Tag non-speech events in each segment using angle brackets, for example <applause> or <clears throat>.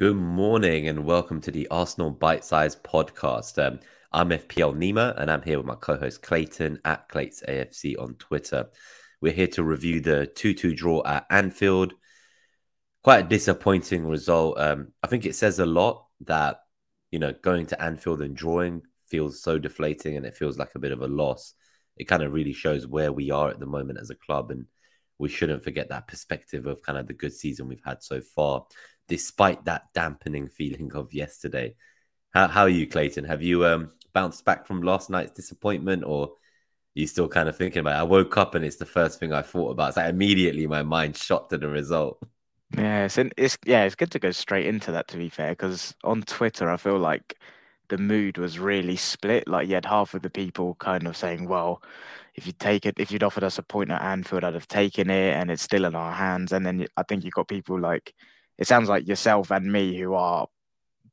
Good morning and welcome to the Arsenal Bite Size podcast. Um, I'm FPL Nima and I'm here with my co host Clayton at Clayts AFC on Twitter. We're here to review the 2 2 draw at Anfield. Quite a disappointing result. Um, I think it says a lot that, you know, going to Anfield and drawing feels so deflating and it feels like a bit of a loss. It kind of really shows where we are at the moment as a club. And we shouldn't forget that perspective of kind of the good season we've had so far despite that dampening feeling of yesterday. How, how are you, Clayton? Have you um, bounced back from last night's disappointment, or you still kind of thinking about it? I woke up and it's the first thing I thought about. It's like immediately my mind shot to the result. Yeah, it's, it's yeah, it's good to go straight into that. To be fair, because on Twitter, I feel like the mood was really split. Like you had half of the people kind of saying, "Well, if you take it, if you'd offered us a point at Anfield, I'd have taken it, and it's still in our hands." And then I think you've got people like it sounds like yourself and me who are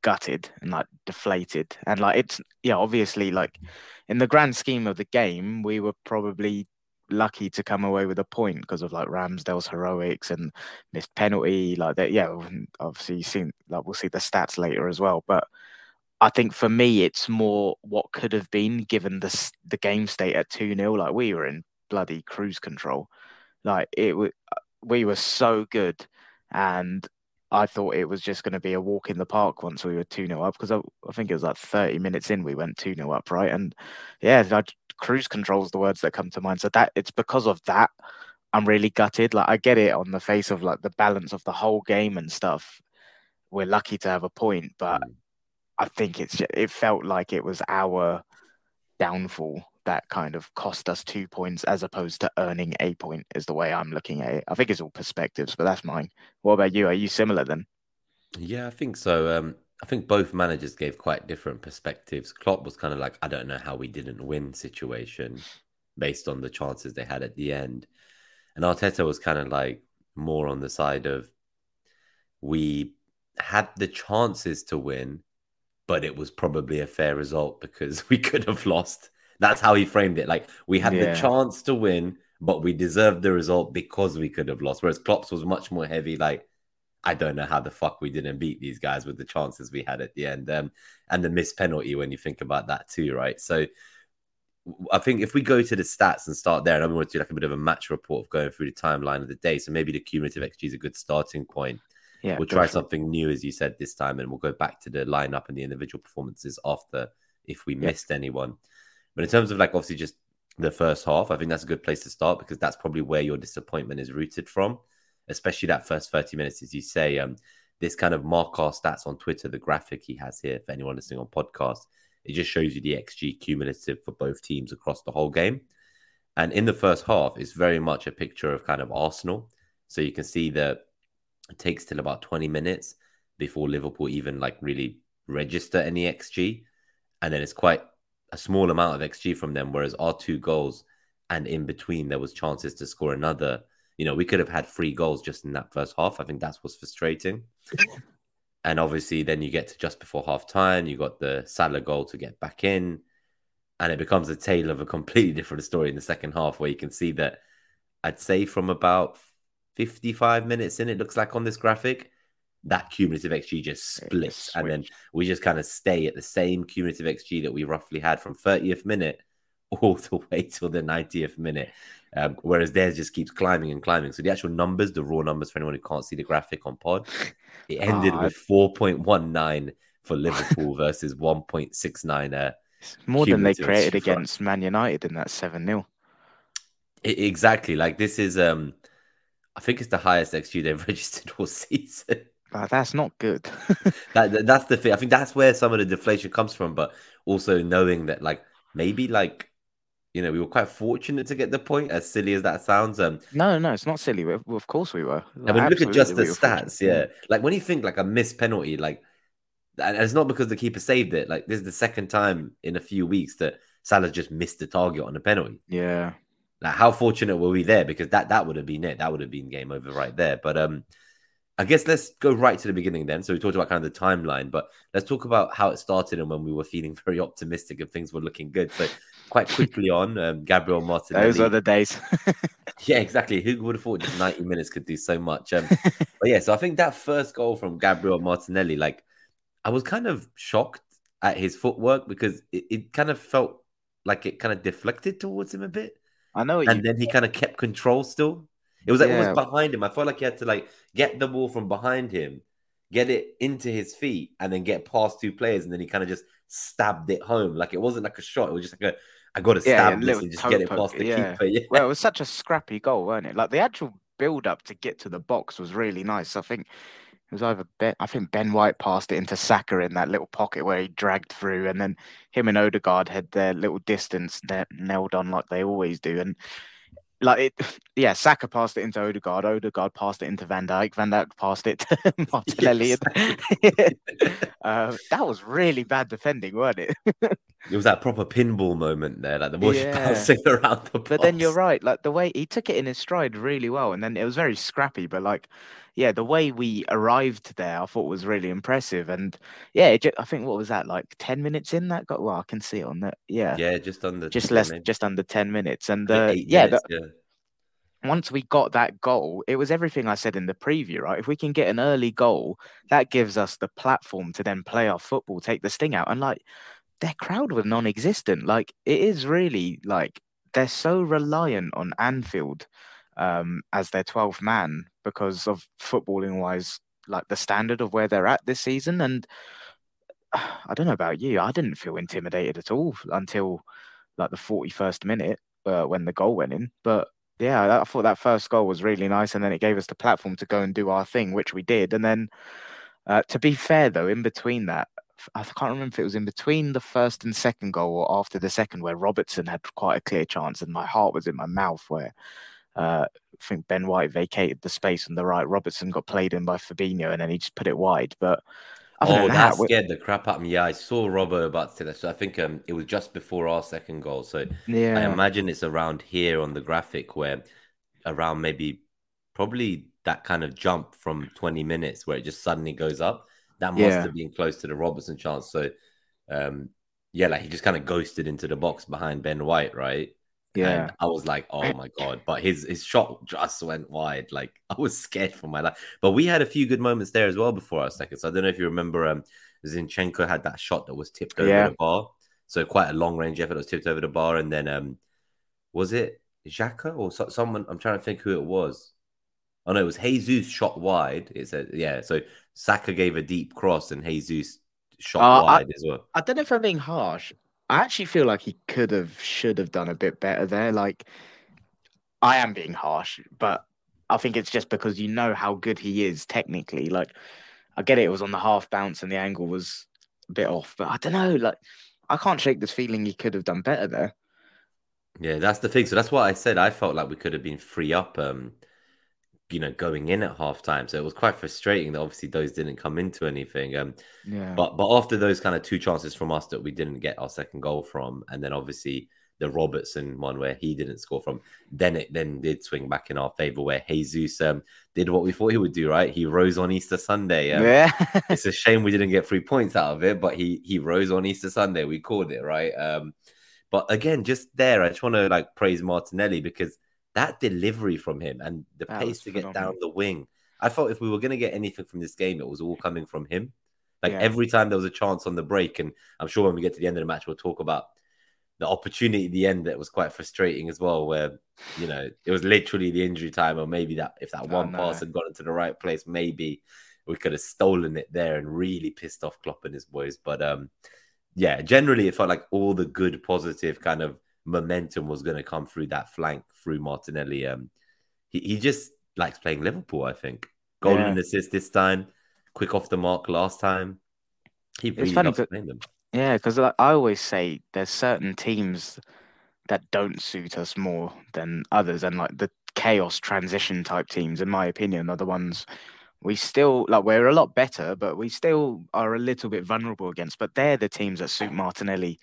gutted and like deflated. And like it's yeah obviously like in the grand scheme of the game we were probably lucky to come away with a point because of like Ramsdale's heroics and missed penalty like that yeah obviously you've seen like we'll see the stats later as well. But I think for me it's more what could have been given the the game state at 2-0 like we were in bloody cruise control. Like it we were so good and I thought it was just going to be a walk in the park once we were 2 0 up because I, I, think it was like 30 minutes in, we went 2 0 up, right? And yeah, like, cruise control is the words that come to mind. So that it's because of that I'm really gutted. Like, I get it on the face of like the balance of the whole game and stuff. We're lucky to have a point, but mm. I think it's it felt like it was our downfall that kind of cost us two points as opposed to earning a point is the way I'm looking at it. I think it's all perspectives, but that's mine. What about you? Are you similar then? Yeah, I think so. Um, I think both managers gave quite different perspectives. Klopp was kind of like, I don't know how we didn't win situation based on the chances they had at the end. And Arteta was kind of like more on the side of we had the chances to win, but it was probably a fair result because <laughs> we could have lost that's how he framed it. Like we had yeah. the chance to win, but we deserved the result because we could have lost. Whereas Klopp's was much more heavy. Like I don't know how the fuck we didn't beat these guys with the chances we had at the end, um, and the missed penalty when you think about that too, right? So. I think if we go to the stats and start there, and I'm going to do like a bit of a match report of going through the timeline of the day. So maybe the cumulative XG is a good starting point. Yeah, we'll try something new, as you said this time, and we'll go back to the lineup and the individual performances after if we yeah. missed anyone. But in terms of like obviously just the first half, I think that's a good place to start because that's probably where your disappointment is rooted from, especially that first 30 minutes, as you say. Um, this kind of mark our stats on Twitter, the graphic he has here for anyone listening on podcast, it just shows you the XG cumulative for both teams across the whole game. And in the first half, it's very much a picture of kind of Arsenal. So you can see that it takes till about 20 minutes before Liverpool even like really register any XG. And then it's quite a small amount of XG from them, whereas our two goals and in between there was chances to score another. You know, we could have had three goals just in that first half. I think that's what's frustrating. <laughs> and obviously, then you get to just before half time, you got the Salah goal to get back in. And it becomes a tale of a completely different story in the second half, where you can see that I'd say from about 55 minutes in, it looks like on this graphic, that cumulative XG just splits. And then we just kind of stay at the same cumulative XG that we roughly had from 30th minute <laughs> all the way till the 90th minute. Um, whereas theirs just keeps climbing and climbing. So the actual numbers, the raw numbers for anyone who can't see the graphic on pod, it ended oh, with 4.19 for Liverpool <laughs> versus 1.69. Uh, more than they created against Man United in that 7 0. Exactly. Like this is, um, I think it's the highest XG they've <laughs> registered all season. That's not good. <laughs> that, that's the thing. I think that's where some of the deflation comes from, but also knowing that like maybe like you know we were quite fortunate to get the point. As silly as that sounds, um, no, no, it's not silly. We, well, of course we were. Like, I mean, look at just the we stats. Yeah, like when you think like a missed penalty, like and it's not because the keeper saved it. Like this is the second time in a few weeks that Salah just missed the target on a penalty. Yeah. Like how fortunate were we there? Because that that would have been it. That would have been game over right there. But um, I guess let's go right to the beginning then. So we talked about kind of the timeline, but let's talk about how it started and when we were feeling <laughs> very optimistic and things were looking good. So quite quickly on. Um, Gabriel Martinelli. Those are the days. <laughs> yeah, exactly. Who would have thought just 90 minutes could do so much? Um, <laughs> but yeah, so I think that first goal from Gabriel Martinelli, like, I was kind of shocked at his footwork because it, it kind of felt like it kind of deflected towards him a bit. I know. and you... then he kind of kept control still. It was like yeah. almost behind him. I felt like he had to like get the ball from behind him, get it into his feet, and then get past two players, and then he kind of just stabbed it home. Like it wasn't like a shot. It was just like a I got to stab yeah, this and just get it past the yeah. keeper. <laughs> Yeah. Well, it was such a scrappy goal, wasn't it? Like the actual build up to get to the box was really nice. I think it was either Ben, I think Ben White passed it into Saka in that little pocket where he dragged through, and then him and Odegaard had their little distance nailed on like they always do. And like it, <laughs> yeah, Saka passed it into Odegaard. Odegaard passed it into Van Dijk. Van Dijk passed it <laughs> to Martinelli. <laughs> uh, that was really bad defending, wasn't it? it was that proper pinball moment there, like the ball yeah. bouncing around the. Box. But then you're right, like the way he took it in his stride really well, and then it was very scrappy. But like, yeah, the way we arrived there, I thought was really impressive. And yeah, just, I think what was that like ten minutes in that got? Well, I can see it on that. Yeah, yeah, just under, just less, minutes. just under ten minutes. And uh, yeah, minutes, the, yeah, once we got that goal, it was everything I said in the preview, right? If we can get an early goal, that gives us the platform to then play our football, take the sting out, and like their crowd was non-existent. Like it is really like they're so reliant on Anfield um, as their 12th man because of footballing wise, like the standard of where they're at this season. And <sighs> I don't know about you, I didn't feel intimidated at all until like the 41st minute uh, when the goal went in. But yeah, I thought that first goal was really nice, and then it gave us the platform to go and do our thing, which we did. And then, uh, to be fair though, in between that, I can't remember if it was in between the first and second goal or after the second, where Robertson had quite a clear chance, and my heart was in my mouth. Where uh, I think Ben White vacated the space on the right, Robertson got played in by Fabinho, and then he just put it wide. But oh, that, that scared the crap out of me. Yeah, I saw Robbo about to say that. So I think um, it was just before our second goal. So yeah, I imagine it's around here on the graphic where around maybe probably that kind of jump from 20 minutes where it just suddenly goes up. That must yeah. have been close to the Robertson chance. So, um, yeah, like he just kind of ghosted into the box behind Ben White, right? Yeah, and I was like, oh my god! But his his shot just went wide. Like <laughs> I was scared for my life. But we had a few good moments there as well before our second. So I don't know if you remember, um, Zinchenko had that shot that was tipped over yeah. the bar. So quite a long range effort was tipped over the bar, and then um, was it Xhaka or so, someone? I'm trying to think who it was. Oh no, it was Jesus shot wide. It said yeah. So Saka gave a deep cross and Jesus shot uh, wide I, as well. I don't know if I'm being harsh. I actually feel like he could have, should have done a bit better there. Like, I am being harsh, but I think it's just because you know how good he is technically. Like, I get it, it was on the half bounce and the angle was a bit off, but I don't know. Like, I can't shake this feeling he could have done better there. Yeah, that's the thing. So that's what I said. I felt like we could have been free up, um, you know, going in at halftime. So it was quite frustrating that obviously those didn't come into anything. Um, yeah. But but after those kind of two chances from us that we didn't get our second goal from, and then obviously the Robertson one where he didn't score from, then it then did swing back in our favor where Jesus um, did what we thought he would do. Right, he rose on Easter Sunday. Um, yeah, <laughs> it's a shame we didn't get three points out of it, but he he rose on Easter Sunday. We called it right. Um, but again, just there, I just want to like praise Martinelli because that delivery from him and the that pace to get down the wing. I thought if we were going to get anything from this game, it was all coming from him. Like yeah. every time there was a chance on the break, and I'm sure when we get to the end of the match, we'll talk about the opportunity at the end that was quite frustrating as well, where you know it was literally the injury time, or maybe that if that oh, one no. pass had gone into the right place, maybe we could have stolen it there and really pissed off Klopp and his boys. But um, yeah, generally it felt like all the good, positive kind of momentum was going to come through that flank through Martinelli. Um, he, he just likes playing Liverpool, I think. Golden yeah. assist this time, quick off the mark last time. He really funny, loves playing them. Yeah, because like, I always say there's certain teams that don't suit us more than others, and like the chaos transition type teams, in my opinion, are the ones we still like we're a lot better, but we still are a little bit vulnerable against. But they're the teams that suit Martinelli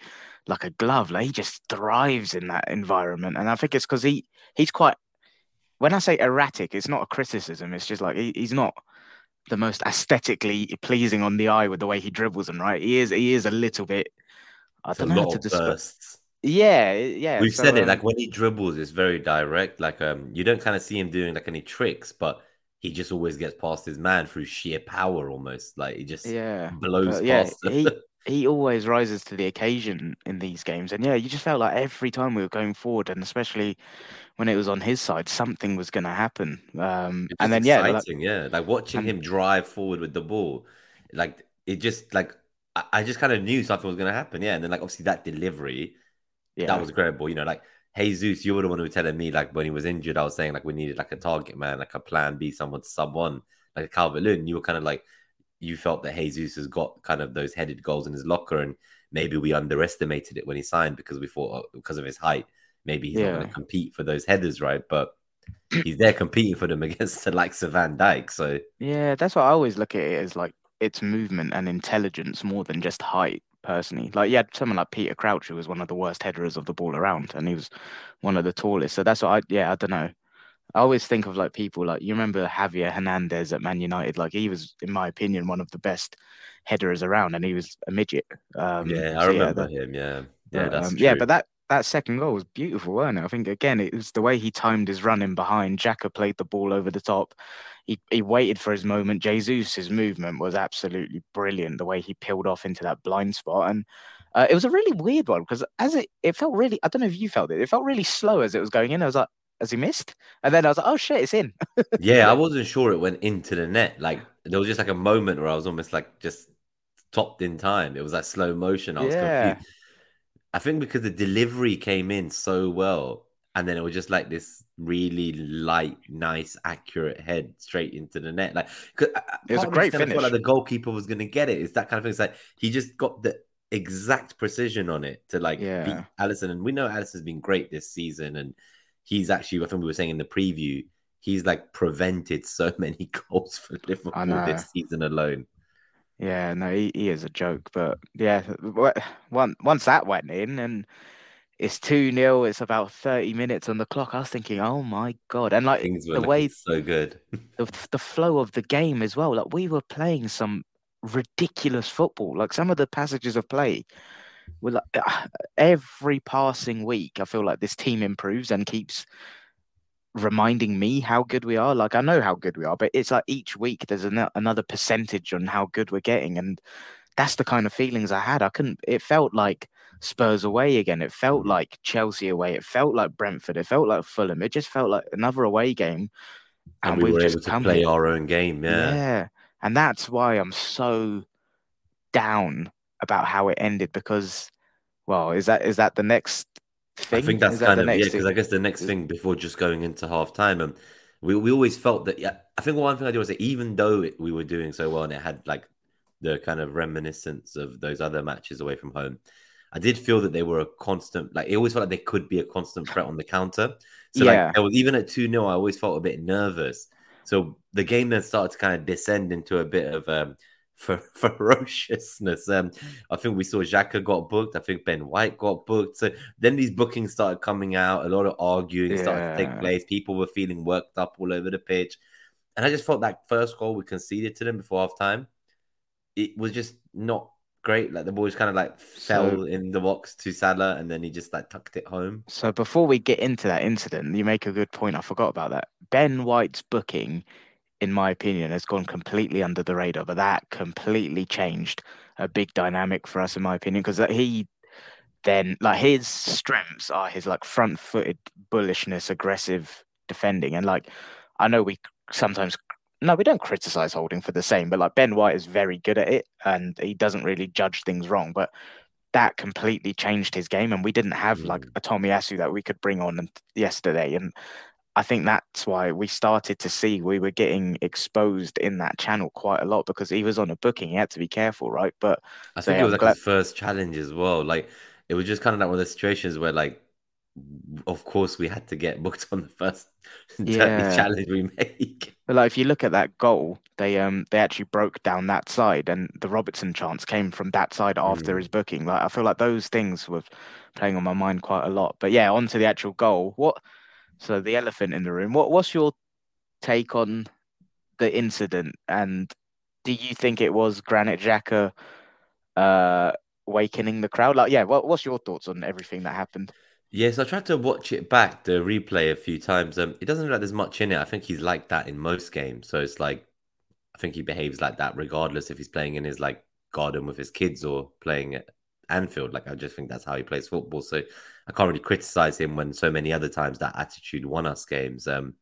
like a glove. Like he just thrives in that environment, and I think it's because he he's quite. When I say erratic, it's not a criticism. It's just like he, he's not the most aesthetically pleasing on the eye with the way he dribbles and right. He is he is a little bit. I don't know how to describe. Yeah, yeah. We've So said it um, like when he dribbles, it's very direct. Like um, you don't kind of see him doing like any tricks, but he just always gets past his man through sheer power, almost like he just yeah, blows yeah, past. he he always rises to the occasion in these games, and yeah, you just felt like every time we were going forward, and especially when it was on his side, something was going to happen. Um, and then yeah, like, yeah. Like watching and him drive forward with the ball, like it just like I, I just kind of knew something was gonna happen, yeah. And then like obviously that delivery, yeah. that was incredible. You know, like Jesus, you were the one who was telling me like when he was injured, I was saying like we needed like a target man, like a plan B, someone to sub on, like a Calvert Lewin. You were kind of like you felt that Jesus has got kind of those headed goals in his locker, and maybe we underestimated it when he signed because we thought oh, because of his height, maybe he's not going to compete for those headers, right? But <clears throat> he's there competing for them against the likes of Van Dijk. So yeah. That's why I always look at it as like it's movement and intelligence more than just height. Personally, like yeah, someone like Peter Crouch, who was one of the worst headers of the ball around, and he was one of the tallest. So that's what I yeah, I don't know. I always think of like people like you remember Javier Hernandez at Man United. Like he was, in my opinion, one of the best headers around, and he was a midget. Um, yeah, I so yeah, remember the, him. Yeah, yeah, but um, yeah, but that that second goal was beautiful, wasn't it? I think again it was the way he timed his running behind. Xhaka played the ball over the top. He he waited for his moment. Jesus' movement was absolutely brilliant. The way he peeled off into that blind spot, and uh, it was a really weird one because as it it felt really. I don't know if you felt it. It felt really slow as it was going in. I was like, has he missed? And then I was like, oh shit, it's in. <laughs> Yeah, I wasn't sure it went into the net. Like there was just like a moment where I was almost like just stopped in time. It was like slow motion. I was Yeah, confused. I think because the delivery came in so well, and then it was just like this really light, nice, accurate head straight into the net. Like, 'cause I- I- it was a of me just great felt like the goalkeeper was going to get it. It's that kind of thing. It's like he just got the exact precision on it to like beat Alisson. And we know Alisson's been great this season, and he's actually, I think we were saying in the preview, he's like prevented so <laughs> many goals for Liverpool this season alone. Yeah, no, he, he is a joke, but yeah, once once that went in and it's 2 nil, it's about 30 minutes on the clock. I was thinking, oh my God. And like the way so good. <laughs> the, the flow of the game as well, like we were playing some ridiculous football. Like some of the passages of play were like <sighs> every passing week, I feel like this team improves and keeps reminding me how good we are. Like I know how good we are, but it's like each week there's an, another percentage on how good we're getting, and that's the kind of feelings I had. I couldn't. It felt like Spurs away again. It felt like Chelsea away. It felt like Brentford. It felt like Fulham. It just felt like another away game, And and we we've were able to play our own game. Yeah. Yeah, and that's why I'm so down about how it ended because, well, is that is that the next thing? I think that's Is kind the of yeah, because? I guess the next thing before just going into half time, and we, we always felt that yeah, I think one thing I do was that even though it, we were doing so well and it had like the kind of reminiscence of those other matches away from home, I did feel that they were a constant like it always felt like they could be a constant threat on the counter. So like Yeah. there was even at 2-0, I always felt a bit nervous. So the game then started to kind of descend into a bit of um <laughs> ferociousness. Um I think we saw Xhaka got booked. I think Ben White got booked. So then these bookings started coming out. A lot of arguing started to take place. People were feeling worked up all over the pitch. And I just felt that first goal we conceded to them before half time, it was just not great. Like the ball just kind of like So fell in the box to Salah and then he just like tucked it home. So before we get into that incident, you make a good point. I forgot about that. Ben White's booking, in my opinion, has gone completely under the radar, but that completely changed a big dynamic for us, in my opinion, because he then like his strengths are his like front-footed bullishness, aggressive defending, and like I know we sometimes no, we don't criticize Holding for the same, but like Ben White is very good at it, and he doesn't really judge things wrong, but that completely changed his game, and we didn't have like Mm. a Tomiyasu that we could bring on yesterday, and I think that's why we started to see we were getting exposed in that channel quite a lot because he was on a booking. He had to be careful, right? But I think it was like glad. his first challenge as well. Like it was just kind of like one of the situations where like of course we had to get booked on the first <laughs> Yeah, challenge we make. but like if you look at that goal, they um they actually broke down that side, and the Robertson chance came from that side after Mm. his booking. Like I feel like those things were playing on my mind quite a lot. But yeah, on to the actual goal. What? So the elephant in the room. What? What's your take on the incident, and do you think it was Granit Xhaka uh the crowd. Like, yeah, what, what's your thoughts on everything that happened? Yes, I tried to watch it back, the replay a few times. Um, it doesn't look like there's much in it. I think he's like that in most games. So it's like I think he behaves like that regardless if he's playing in his like garden with his kids or playing at Anfield. Like I just think that's how he plays football. So I can't really criticize him when so many other times that attitude won us games. Um,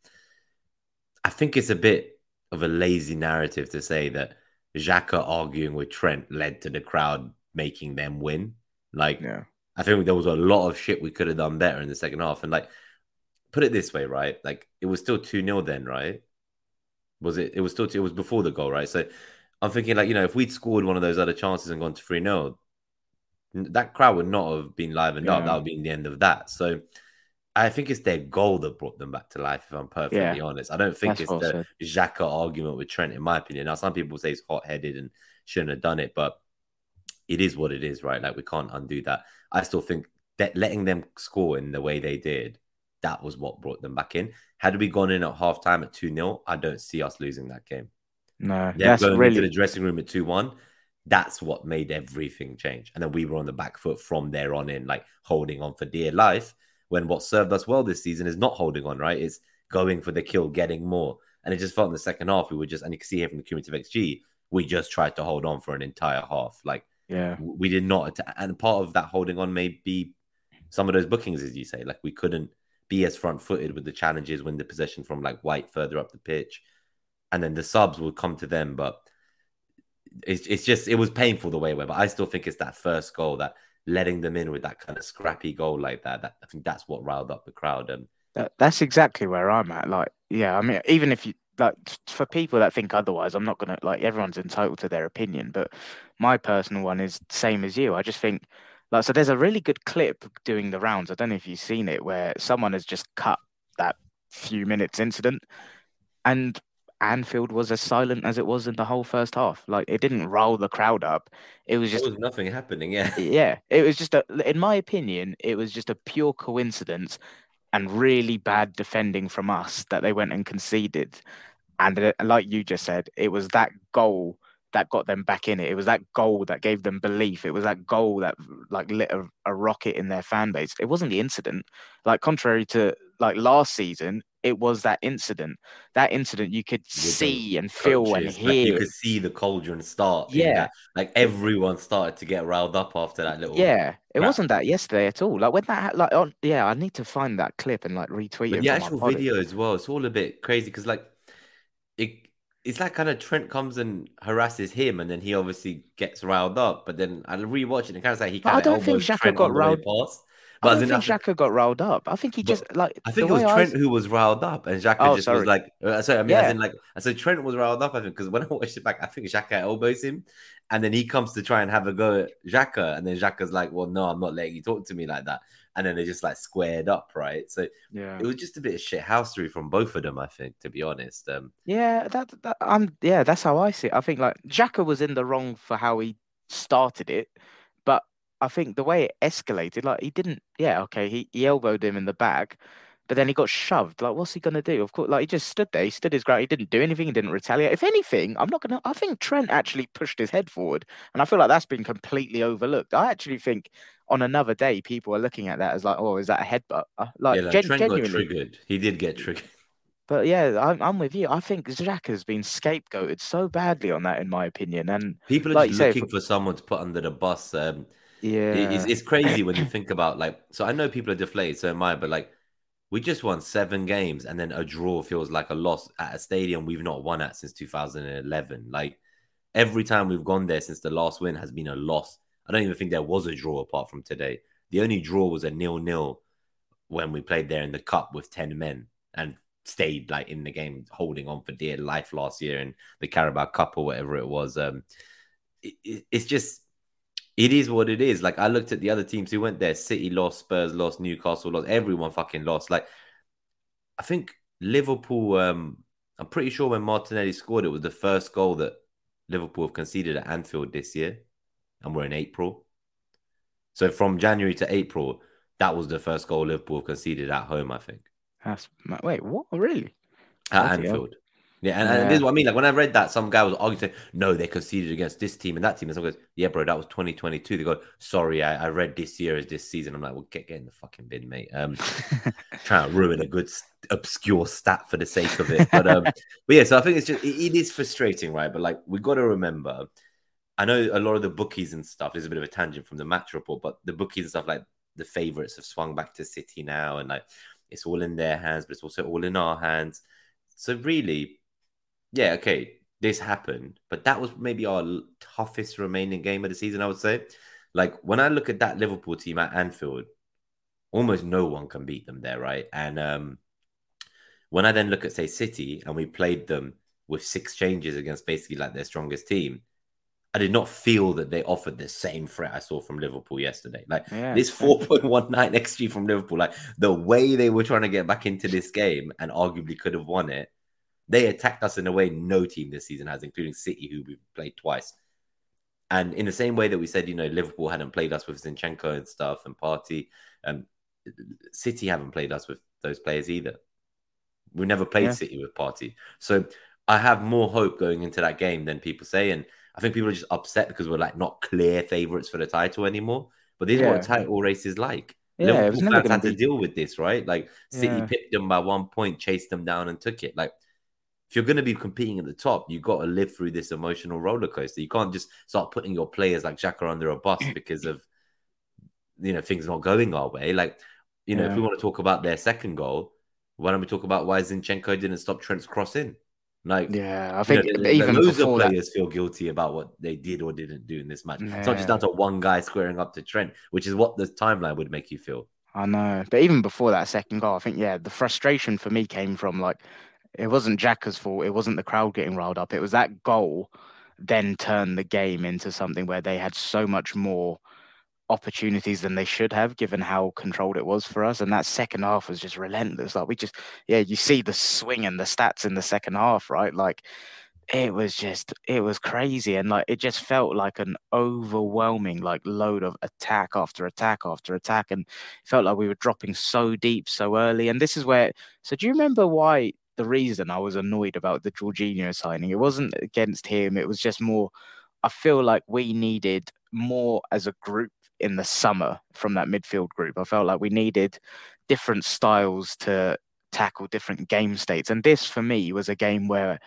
I think it's a bit of a lazy narrative to say that Xhaka arguing with Trent led to the crowd making them win. Like, Yeah. I think there was a lot of shit we could have done better in the second half. And like, put it this way, right? Like, it was still 2 0 then, right? Was it? It was still, two, it was before the goal, right? So I'm thinking, like, you know, if we'd scored one of those other chances and gone to 3 0, that crowd would not have been livened up. That Yeah. would be the end of that. So I think it's their goal that brought them back to life, if I'm perfectly Yeah. honest. I don't think That's it's well the. Xhaka argument with Trent, in my opinion. Now, some people say he's hot headed and shouldn't have done it, but it is what it is, right? Like, we can't undo that. I still think that letting them score in the way they did, that was what brought them back in. Had we gone in at half time at 2 0, I don't see us losing that game. No, Yeah, that's going really into the dressing room at 2 1, that's what made everything change. And then we were on the back foot from there on in, like holding on for dear life. When what served us well this season is not holding on, right? It's going for the kill, getting more. And it just felt in the second half, we were just, and you can see here from the cumulative XG, we just tried to hold on for an entire half. Like yeah. we did not. And part of that holding on may be some of those bookings, as you say. Like we couldn't be as front footed with the challenges when the possession from like White further up the pitch. And then the subs would come to them. But it's, it's just, it was painful the way it went. But I still think it's that first goal that letting them in with that kind of scrappy goal like that. that I think that's what riled up the crowd. And That, that's exactly where I'm at. Like, yeah, I mean, even if you like for people that think otherwise, I'm not gonna like everyone's entitled to their opinion, but my personal one is same as you. I just think like so there's a really good clip doing the rounds. I don't know if you've seen it where someone has just cut that few minutes incident and Anfield was as silent as it was in the whole first half. Like it didn't roll the crowd up. It was just was nothing happening. Yeah. <laughs> yeah, it was just a, in my opinion, it was just a pure coincidence and really bad defending from us that they went and conceded. And uh, like you just said, it was that goal that got them back in it. It was that goal that gave them belief. It was that goal that like lit a, a rocket in their fan base. It wasn't the incident. Like contrary to like last season, it was that incident. That incident you could With see and feel and coaches, like you could see the cauldron start. Yeah. Like everyone started to get riled up after that little. Yeah, it crap. wasn't that yesterday at all. Like when that ha- like on yeah, I need to find that clip and like retweet But it the actual video as well, it's all a bit crazy because like it it's like kind of Trent comes and harasses him and then he obviously gets riled up. But then I rewatch it and kind of like he I kind of don't think Trent got riled- past. I But don't think I Xhaka got riled up. I think he But just like I think it was way I Trent who was riled up, and Xhaka Oh, just sorry. was like, uh, sorry, I mean, Yeah. as in like, I said Trent was riled up, I think, because when <laughs> I watched it back, I think Xhaka elbows him, and then he comes to try and have a go at Xhaka, and then Xhaka's like, well, no, I'm not letting you talk to me like that, and then they just like squared up, right? So yeah. it was just a bit of shit housery from both of them, I think, to be honest. Um, Yeah, that, that I'm yeah, that's how I see it. I think like Xhaka was in the wrong for how he started it, I think the way it escalated, like he didn't yeah, okay, he, he elbowed him in the back, but then he got shoved. Like, what's he gonna do? Of course, like he just stood there, he stood his ground, he didn't do anything, he didn't retaliate. If anything, I'm not gonna I think Trent actually pushed his head forward, and I feel like that's been completely overlooked. I actually think on another day, people are looking at that as like, oh, is that a headbutt? Uh, Like, yeah, like gen- Trent got genuinely. triggered. He did get triggered. <laughs> But yeah, I'm I'm with you. I think Xhaka has been scapegoated so badly on that, in my opinion. And People are Like just you say, looking for someone to put under the bus. Um, yeah, It- it's, it's crazy when you <coughs> think about like so i know people are deflated so am i but like we just won seven games and then a draw feels like a loss at a stadium we've not won at since 2011 like every time we've gone there since the last win has been a loss. I don't even think there was a draw apart from today. The only draw was a nil-nil when we played there in the cup with 10 men and stayed like in the game holding on for dear life last year in the carabao cup or whatever it was. Um it, it- it's just it is what it is. Like I looked at the other teams who went there. City lost, Spurs lost, Newcastle lost, everyone fucking lost. Like I think Liverpool. Um, I'm pretty sure when Martinelli scored, it was the first goal that Liverpool have conceded at Anfield this year, and we're in April. So from January to April, that was the first goal Liverpool conceded at home. I think that's wait, what? Really? at Bloody. Anfield. Yeah, and, and this is what I mean. Like when I read that, some guy was arguing, saying, "No, they conceded against this team and that team." And someone goes, "Yeah, bro, that was 2022." They go, "Sorry, I, I read this year as this season." I'm like, "Well, get, get in the fucking bin, mate." Um, <laughs> trying to ruin a good obscure stat for the sake of it, but um, <laughs> but yeah. So I think it's just it, it is frustrating, right? But like we got to remember, I know a lot of the bookies and stuff. There's a bit of a tangent from the match report, but the bookies and stuff like the favorites have swung back to City now, and like it's all in their hands, but it's also all in our hands. So really yeah, okay, this happened, but that was maybe our toughest remaining game of the season, I would say. Like when I look at that Liverpool team at Anfield, almost no one can beat them there, right? And um, when I then look at say City and we played them with six changes against basically like their strongest team, I did not feel that they offered the same threat I saw from Liverpool yesterday. Like yeah, this 4.19 <laughs> XG from Liverpool, like the way they were trying to get back into this game and arguably could have won it they attacked us in a way no team this season has, including City, who we've played twice. And in the same way that we said, you know, Liverpool hadn't played us with Zinchenko and stuff and Partey, um, City haven't played us with those players either. We never played yeah. City with Partey. So I have more hope going into that game than people say. And I think people are just upset because we're like not clear favourites for the title anymore. But this yeah. is what a title race is like. Yeah, Liverpool fans had be... to deal with this, right? Like City yeah. picked them by one point, chased them down, and took it. Like if you're going to be competing at the top, you've got to live through this emotional roller coaster. You can't just start putting your players like Xhaka under a bus <clears throat> because of you know things not going our way. Like you know, yeah. if we want to talk about their second goal, why don't we talk about why Zinchenko didn't stop Trent's crossing? Like, yeah, I think you know, even loads of players that... feel guilty about what they did or didn't do in this match. Yeah. It's not just down to one guy squaring up to Trent, which is what the timeline would make you feel. I know, but even before that second goal, I think yeah, the frustration for me came from like it wasn't Xhaka's fault. It wasn't the crowd getting riled up. It was that goal then turned the game into something where they had so much more opportunities than they should have, given how controlled it was for us. And that second half was just relentless. Like we just, yeah, you see the swing and the stats in the second half, right? Like it was just, it was crazy. And like it just felt like an overwhelming, like load of attack after attack after attack. And felt like we were dropping so deep so early. And this is where, so do you remember why the reason I was annoyed about the Jorginho signing. It wasn't against him. It was just more. I feel like we needed more as a group in the summer from that midfield group. I felt like we needed different styles to tackle different game states. And this, for me, was a game where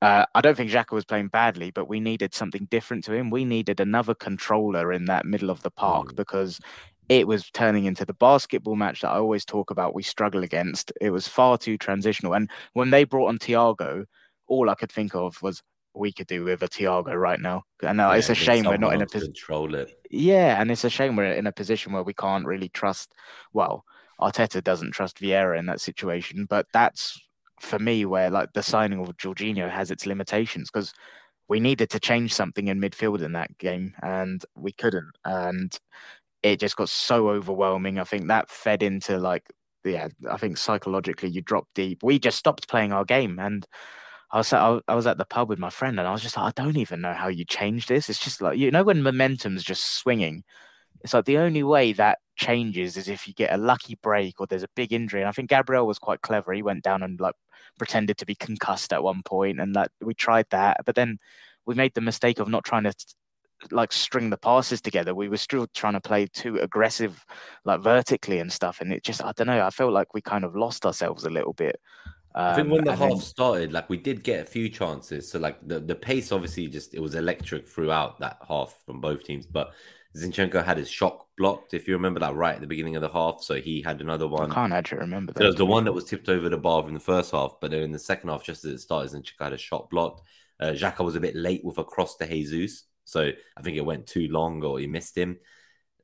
uh, I don't think Xhaka was playing badly, but we needed something different to him. We needed another controller in that middle of the park mm. because it was turning into the basketball match that I always talk about we struggle against. It was far too transitional. And when they brought on Thiago, all I could think of was we could do with a Thiago right now. And now yeah, it's a shame we're not in a position control it. Yeah, and it's a shame we're in a position where we can't really trust well, Arteta doesn't trust Vieira in that situation, but that's for me where like the signing of Jorginho has its limitations because we needed to change something in midfield in that game and we couldn't. And it just got so overwhelming. I think that fed into like, yeah, I think psychologically you drop deep. We just stopped playing our game, and I was I was at the pub with my friend, and I was just like, I don't even know how you change this. It's just like you know when momentum's just swinging. It's like the only way that changes is if you get a lucky break or there's a big injury. And I think Gabriel was quite clever. He went down and like pretended to be concussed at one point, and that we tried that, but then we made the mistake of not trying to like string the passes together. We were still trying to play too aggressive, like vertically and stuff. And it just, I don't know, I felt like we kind of lost ourselves a little bit. Um, I think when um, the half then... started, like we did get a few chances. So like the, the pace obviously just it was electric throughout that half from both teams. But Zinchenko had his shot blocked, if you remember that right at the beginning of the half. So he had another one. I can't actually remember that. There was the one that was tipped over the bar in the first half, but then in the second half, just as it started, Zinchenko had a shot blocked. Uh, Xhaka was a bit late with a cross to Jesus. So I think it went too long or he missed him.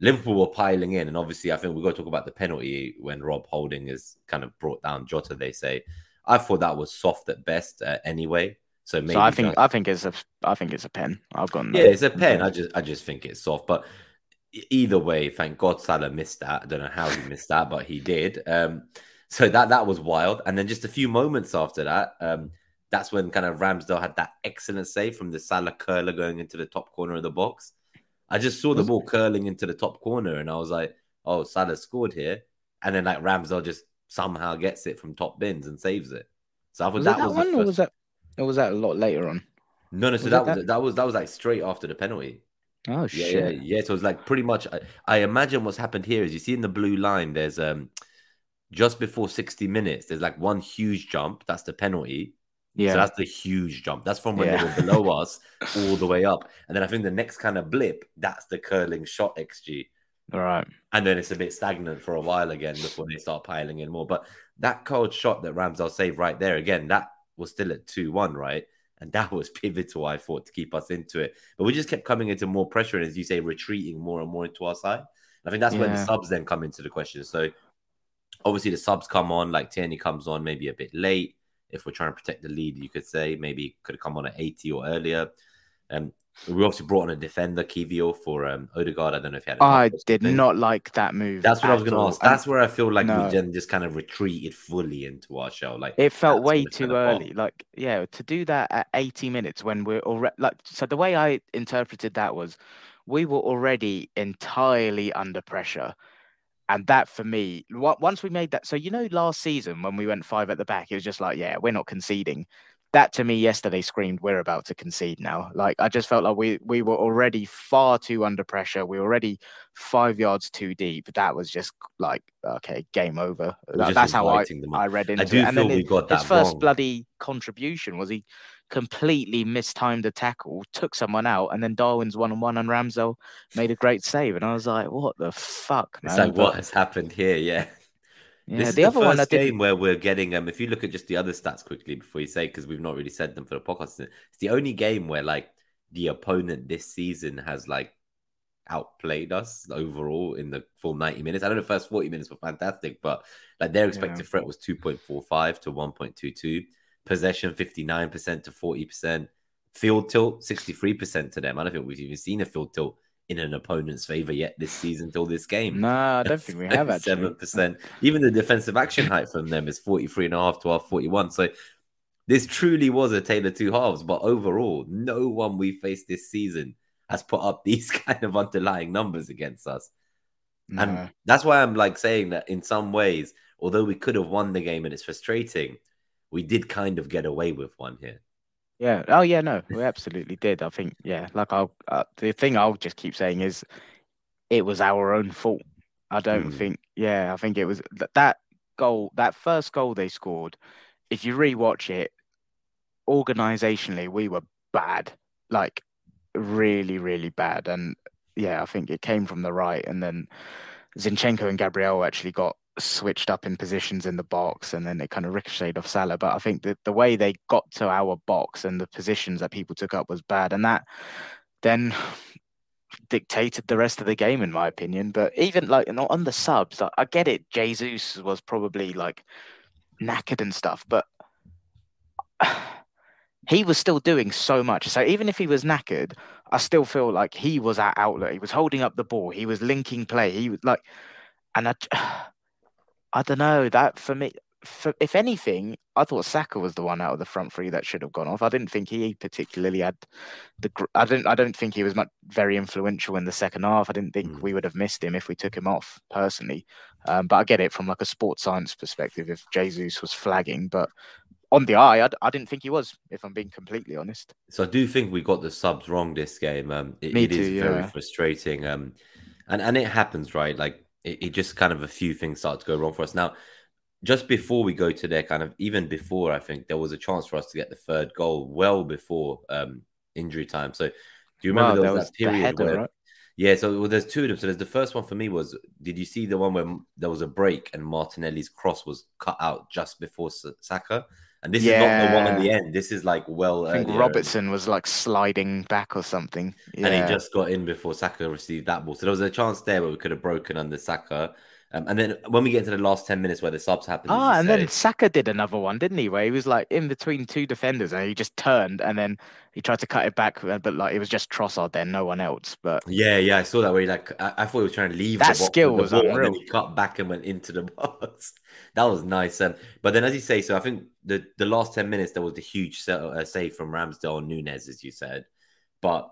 Liverpool were piling in, and obviously, I think we've got to talk about the penalty when Rob Holding is kind of brought down Jota. They say, I thought that was soft at best, uh, anyway. So maybe so I think. I think it's a I think it's a pen. I've gone. Yeah, it's a pen. I just I just think it's soft, but either way, thank God Salah missed that. I don't know how he missed that, but he did. Um, so that that was wild. And then just a few moments after that, um, that's when kind of Ramsdale had that excellent save from the Salah curler going into the top corner of the box. I just saw the ball curling into the top corner and I was like, oh, Salah scored here. And then like Ramsdale just somehow gets it from top bins and saves it. So I thought was that, that, was one, first... or was that Or was that a lot later on? No, no. So Was that it was that? that was that was like straight after the penalty. Oh Yeah, shit. yeah, yeah. So it's like pretty much. I, I imagine what's happened here is you see in the blue line. There's um just before 60 minutes. There's like one huge jump. That's the penalty. Yeah. So that's the huge jump. That's from when they were below <laughs> us all the way up. And then I think the next kind of blip, that's the curling shot XG. All right. And then it's a bit stagnant for a while again before they start piling in more. But that cold shot that Ramsdale saved right there, again, that was still at 2 1, right? And that <laughs> was pivotal, I thought, to keep us into it. But we just kept coming into more pressure and, as you say, retreating more and more into our side. I think that's where the subs then come into the question. So obviously the subs come on, like Tierney comes on maybe a bit late. If we're trying to protect the lead, you could say maybe could have come on at 80 or earlier. Um, we obviously brought on a defender, Kiwior, for um, Odegaard. I don't know if he had. I did not like that move. That's what I was going to ask. That's where I feel like No. we then just kind of retreated fully into our shell. Like It felt way too kind of early. Like, yeah, to do that at 80 minutes when we're already like, so the way I interpreted that was we were already entirely under pressure. And that for me, once we made that, so you know, last season when we went five at the back, it was just like, yeah, we're not conceding. That to me yesterday screamed we're about to concede now. Like I just felt like we we were already far too under pressure. We were already five yards too deep. That was just like okay, game over. Just that's how I inviting them on. I read into I do it. And feel then we it- got his that first wrong. bloody contribution was he completely mistimed the tackle, took someone out, and then Darwin's one on one and Ramsdale made a great save. And I was like, what the fuck, man? It's like But, what has happened here, yeah. yeah, this is the the, other first game where we're getting um. If you look at just the other stats quickly before you say, because we've not really said them for the podcast, it's the only game where like the opponent this season has like outplayed us overall in the full 90 minutes. I know the first 40 minutes were fantastic, but like their expected threat was 2.45 to 1.22, possession 59% to 40%, field tilt 63% to them. I don't think we've even seen a field tilt in an opponent's favor yet this season till this game. No, I don't think we have <laughs> actually. Seven percent. Even the defensive action height from them is 43 and a half to our 41. So this truly was a tale of two halves. But overall, no one we faced this season has put up <laughs> these kind of underlying numbers against us. And that's why I'm like saying that in some ways, although we could have won the game and it's frustrating, we did kind of get away with one here. Yeah. Oh, yeah. No, we absolutely did. I think. Yeah. Like I'll. Uh, the thing I'll just keep saying is, it was our own fault. I don't Mm. think. Yeah, I think it was th- that goal. That first goal they scored. If you rewatch it, organizationally, we were bad. Like really, really bad. And yeah, I think it came from the right, and then Zinchenko and Gabriel actually got switched up in positions in the box and then it kind of ricocheted off Salah. But I think that the way they got to our box and the positions that people took up was bad. And that then <sighs> dictated the rest of the game, in my opinion. But even like not on the subs, I, I get it. Jesus was probably like knackered and stuff, but <sighs> he was still doing so much. So even if he was knackered, I still feel like he was at outlet. He was holding up the ball. He was linking play. He was like, and I, <sighs> I don't know that for me. For, if anything, I thought Saka was the one out of the front three that should have gone off. I didn't think he particularly had the. I didn't. I don't think he was much very influential in the second half. I didn't think Mm. we would have missed him if we took him off personally. Um, but I get it from like a sports science perspective. If Jesus was flagging, but on the eye, I didn't think he was. If I'm being completely honest. So I do think we got the subs wrong this game. Um, it, it is too, very yeah. frustrating. Um, and and it happens, right? Like it, it just kind of a few things start to go wrong for us. Now, just before we go to there, kind of even before, I think there was a chance for us to get the third goal well before um injury time. So do you remember Wow, there that was, was that the period header, where? right? Yeah, so well, there's two of them. So there's the first one for me was, did you see the one where there was a break and Martinelli's cross was cut out just before Saka? And this is not the one in the end. This is like well I think earlier. Robertson was like sliding back or something. Yeah. and he just got in before Saka received that ball. So there was a chance there where we could have broken under Saka. Um, and then when we get to the last 10 minutes where the subs happen, as Ah, and say- then Saka did another one, didn't he? Where he was like in between two defenders and he just turned and then he tried to cut it back, uh, but like it was just Trossard then, no one else. But yeah, yeah, I saw that where he like, I, I thought he was trying to leave That skill was ball, and unreal. he cut back and went into the <laughs> box. that was nice. Um, but then, as you say, so I think the, the last 10 minutes, there was the huge set, uh, save from Ramsdale and Nunez, as you said. But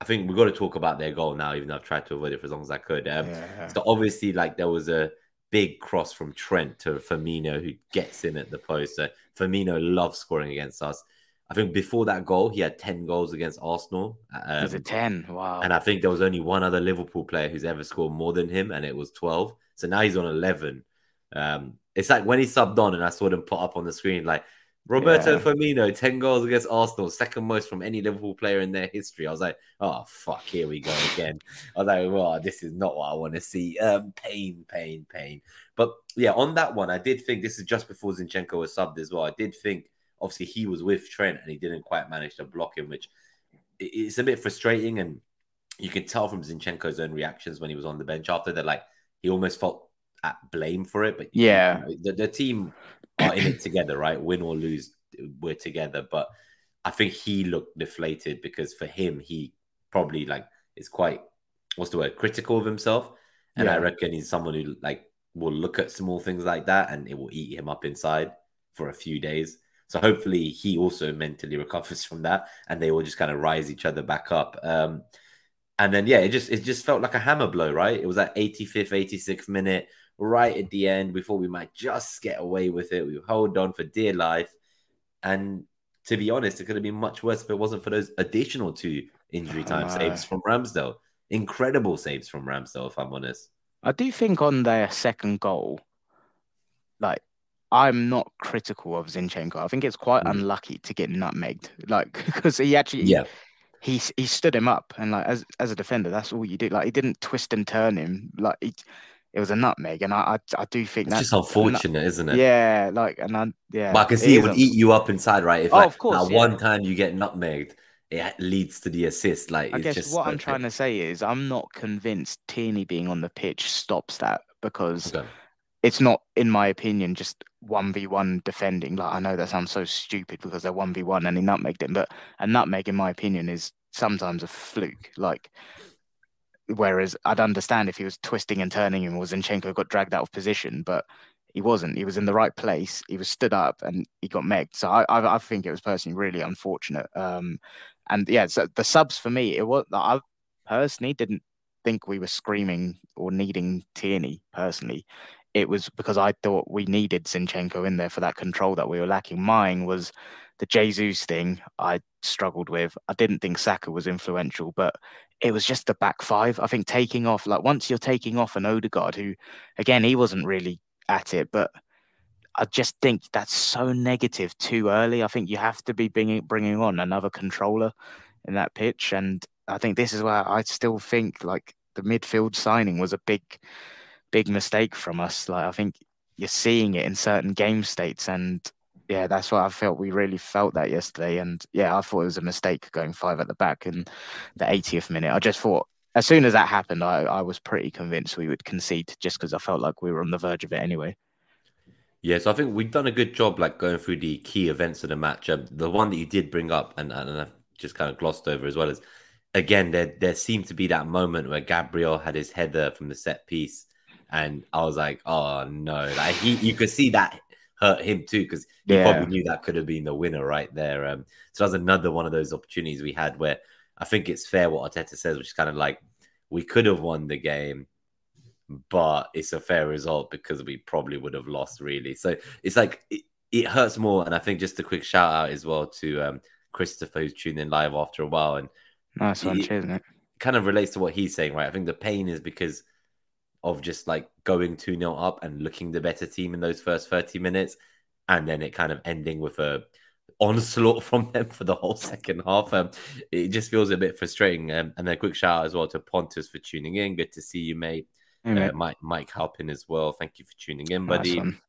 I think we've got to talk about their goal now, even though I've tried to avoid it for as long as I could. Um, yeah. So obviously, like there was a big cross from Trent to Firmino, who gets in at the post. So Firmino loves scoring against us. I think before that goal, he had 10 goals against Arsenal. Um, was it 10? Wow. And I think there was only one other Liverpool player who's ever scored more than him, and it was 12. So now he's on 11. Um, it's like when he subbed on and I saw them put up on the screen, like Roberto yeah. Firmino, 10 goals against Arsenal, second most from any Liverpool player in their history. I was like, oh, fuck, here we go again. I was like, well, this is not what I want to see. Um, pain, pain, pain. But yeah, on that one, I did think this is just before Zinchenko was subbed as well. I did think, obviously, he was with Trent and he didn't quite manage to block him, which it's a bit frustrating. And you can tell from Zinchenko's own reactions when he was on the bench after that, like, he almost felt at blame for it. But yeah, you know, the, the team are in it <clears throat> together, right? Win or lose, we're together. But I think he looked deflated because for him, he probably like is quite what's the word critical of himself, and yeah. I reckon he's someone who like will look at small things like that and it will eat him up inside for a few days. So hopefully he also mentally <laughs> recovers from that, and they all just kind of rise each other back up. Um, and then yeah, it just it just felt like a hammer blow, right? It was at 85th, 86th minute right at the end. We thought we might just get away with it. We hold on for dear life. And to be honest, it could have been much worse if it wasn't for those additional two injury time uh, saves from Ramsdale. Incredible saves from Ramsdale, if I'm honest. I do think on their second goal, like I'm not critical of Zinchenko. I think it's quite mm. unlucky to get nutmegged, like <laughs> because he actually yeah he he stood him up and like as as a defender, that's all you do. Like he didn't twist and turn him. Like he it was a nutmeg, and I I, I do think it's that's just unfortunate, isn't it? Yeah, like and I yeah. But I can see it, it would eat you up inside, right? If oh, like, of course, yeah. one time you get nutmegged, it leads to the assist. Like I guess what I'm trying to say is I'm not convinced Tierney being on the pitch stops that because okay. it's not, in my opinion, just one v one defending. Like I know that sounds so stupid because they're one v one and he nutmegged him, but a nutmeg, in my opinion, is sometimes a fluke. Like Whereas I'd understand if he was twisting and turning or Zinchenko got dragged out of position, but he wasn't. He was in the right place. He was stood up and he got megged. So I, I, I think it was personally really unfortunate. Um, and yeah, so the subs for me, it was I personally didn't think we were screaming or needing Tierney personally. It was because I thought we needed Zinchenko in there for that control that we were lacking. Mine was the Jesus thing I struggled with. I didn't think Saka was influential, but it was just the back five. I think taking off, like once you're taking off an Odegaard, who again, he wasn't really at it, but I just think that's so negative too early. I think you have to be bringing, bringing on another controller in that pitch. And I think this is where I still think like the midfield signing was a big, big mistake from us. Like I think you're seeing it in certain game states and yeah, that's what I felt. We really felt that yesterday, and yeah, I thought it was a mistake going five at the back in the 80th minute. I just thought as soon as that happened, I, I was pretty convinced we would concede just because I felt like we were on the verge of it anyway. Yes, I think we've done a good job, like going through the key events of the match. Um, the one that you did bring up, and, and I've just kind of glossed over as well, is again there there seemed to be that moment where Gabriel had his header from the set piece, and I was like, oh no, like he you could see that hurt him too because he yeah. probably knew that could have been the winner right there. Um, so that's another one of those opportunities we had where I think it's fair what Arteta says, which is kind of like we could have won the game, but it's a fair result because we probably would have lost really. So it's like it, it hurts more. And I think just a quick shout out as well to um, Christopher who's tuned in live after a while and nice one, cheers, mate. Kind of relates to what he's saying, right? I think the pain is because of just like going 2 0 up and looking the better team in those first 30 minutes. And then it kind of ending with a onslaught <laughs> from them for the whole second half. Um, it just feels a bit frustrating. Um, and a quick shout out as well to Pontus for tuning in. Good to see you, mate. uh, Mike, Mike Halpin as well. Thank you for tuning in, buddy. Awesome.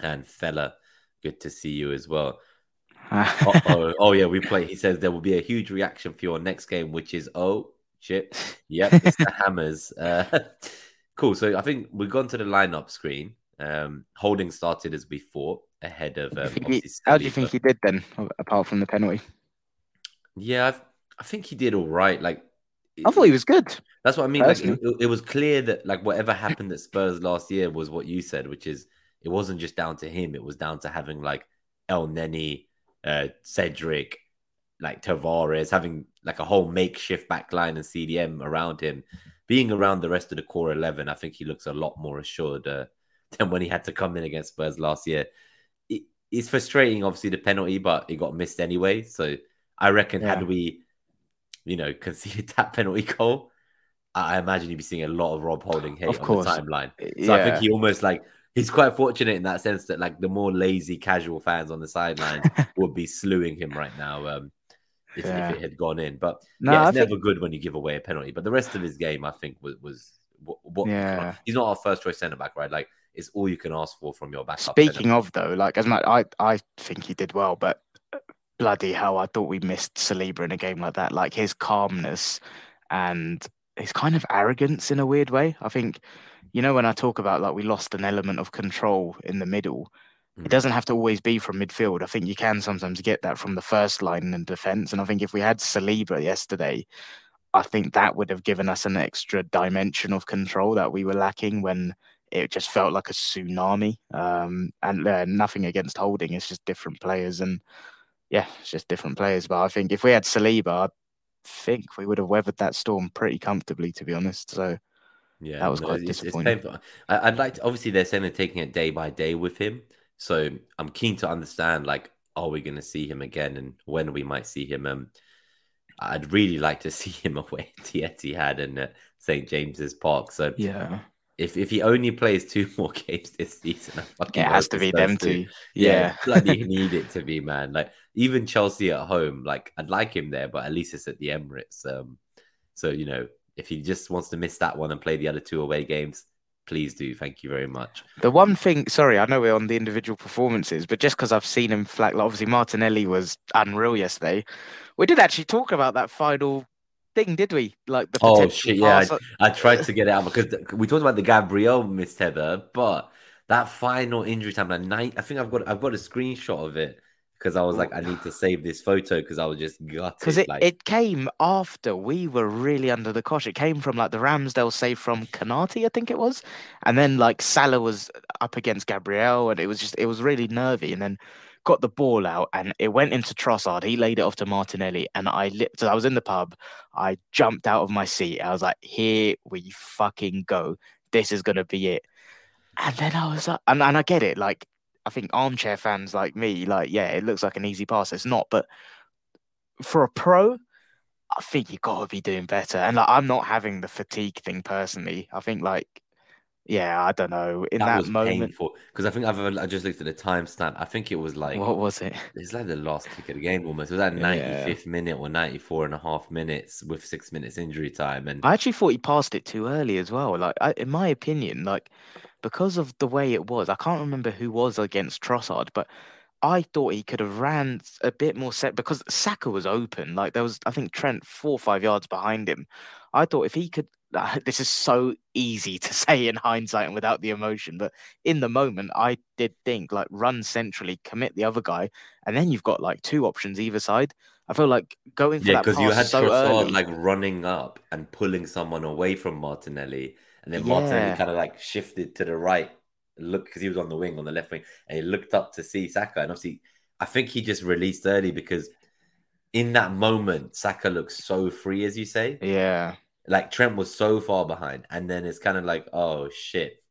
And fella, good to see you as well. <laughs> oh, oh, oh, yeah, we play. He says there will be a huge reaction for your next game, which is oh shit, yep, it's the Hammers. Uh, <laughs> Cool. So I think we've gone to the lineup screen. Um, Holding started as before ahead of. Um, he, how do you think he did then, apart from the penalty? Yeah, I've, i think he did all right. Like, I thought he was good. That's what I mean. Like, it, it, was clear that like whatever happened at Spurs last year was what you said, which is it wasn't just down to him. It was down to having like El Elneny, uh, Cedric, like Tavares, having like a whole makeshift backline and CDM around him being around the rest of the core 11, I think he looks a lot more assured uh, <laughs> than when he had to come in against Spurs last year. It, it's frustrating, obviously, the penalty, but it got missed anyway. So I reckon Yeah. had we, you know, <laughs> conceded that penalty goal, I imagine you'd be seeing a lot of Rob Holding hate Of on course. the timeline. So I think he almost like he's quite fortunate in that sense that like the more lazy casual fans on the sideline <laughs> would be slewing him right now um, if, Yeah. if it had gone in. But No, yeah, I it's think- never good when you give away a penalty. But the rest of his game, I think, was was what, what Yeah. he's not our first choice centre back, right? Like it's all you can ask for from your backup. Speaking of though, like as much I I think he did well, but bloody hell, I thought we missed Saliba in a game like that. Like his calmness and his kind of arrogance in a weird way. I think, you know, when I talk about like we lost an element of control in the middle. It doesn't have to always be from midfield. I think you can sometimes get that from the first line in defence. And I think if we had Saliba yesterday, I think that would have given us an extra dimension of control that we were lacking when it just felt like a tsunami. Um, and uh, nothing against Holding, it's just different players, and yeah, it's just different players. But I think if we had Saliba, I think we would have weathered that storm pretty comfortably, to be honest. So Yeah, That was quite it's, disappointing. I, I'd like to. Obviously, they're saying they're taking it day by day with him, so I'm keen to understand. Like, are we going to see him again, and when we might see him? Um, I'd really like to <laughs> see him away at the Etihad and at St James's Park. So yeah, if if he only plays two <laughs> more games this season, I fucking it has to be them two. two. Yeah, Yeah, bloody <laughs> need it to be, man. Like even Chelsea at home, like I'd like him there, but at least it's at the Emirates. Um, so you know, if he just wants to miss that one and play the other two away games, please do. Thank you very much. The one thing, sorry, I know we're on the individual performances, but just because I've seen him flag, like obviously Martinelli was unreal yesterday. We did actually talk about that final thing, did we? Like the Oh, shit, yeah, pass- I tried to get it out because we talked about the Gabriel missed header, but that final injury time, like night, I think I've got I've got a screenshot of it because I was like, I need to save this photo because I was just gutted. Because it, like, it came after we were really under the cosh. It came from like the Ramsdale save from Konaté, I think it was. And then like Salah was up against Gabriel and it was just, it was really nervy. And then got the ball out and it went into Trossard. He laid it off to Martinelli. And I, li- so I was in the pub. I jumped out of my seat. I was like, here we fucking go. This is going to be it. And then I was like, and, and I get it. Like, I think armchair fans like me, like, yeah, it looks like an easy pass. It's not, but for a pro, I think you've got to be doing better. And like, I'm not having the fatigue thing personally. I think like, yeah, I don't know. In that, that, was moment, because I think I've I just looked at the timestamp. I think it was like what was it? it's like the last kick of the game almost. It was at Yeah. 95th minute or 94 and a half minutes with six minutes injury time. And I actually thought he passed it too early as well. Like, I, in my opinion, like because of the way it was, I can't remember who was against Trossard, but I thought he could have ran a bit more set because Saka was open. Like there was, I think Trent four or five yards behind him. I thought if he could, ah, <laughs> this is so easy to <laughs> say in hindsight and without the emotion, but in the moment, I did think like run centrally, commit the other guy, and then you've got like two options either side. I feel like going for yeah, that because you had so Trossard early. like running up and pulling someone away from Martinelli. And then Martinelli Yeah. kind of like shifted to the right, look because he was on the wing on the left wing, and he looked up to see Saka. And obviously, I think he just released early because in that moment, Saka looks so free, as you say. yeah. Like Trent was so far behind, and then it's kind of like, oh shit,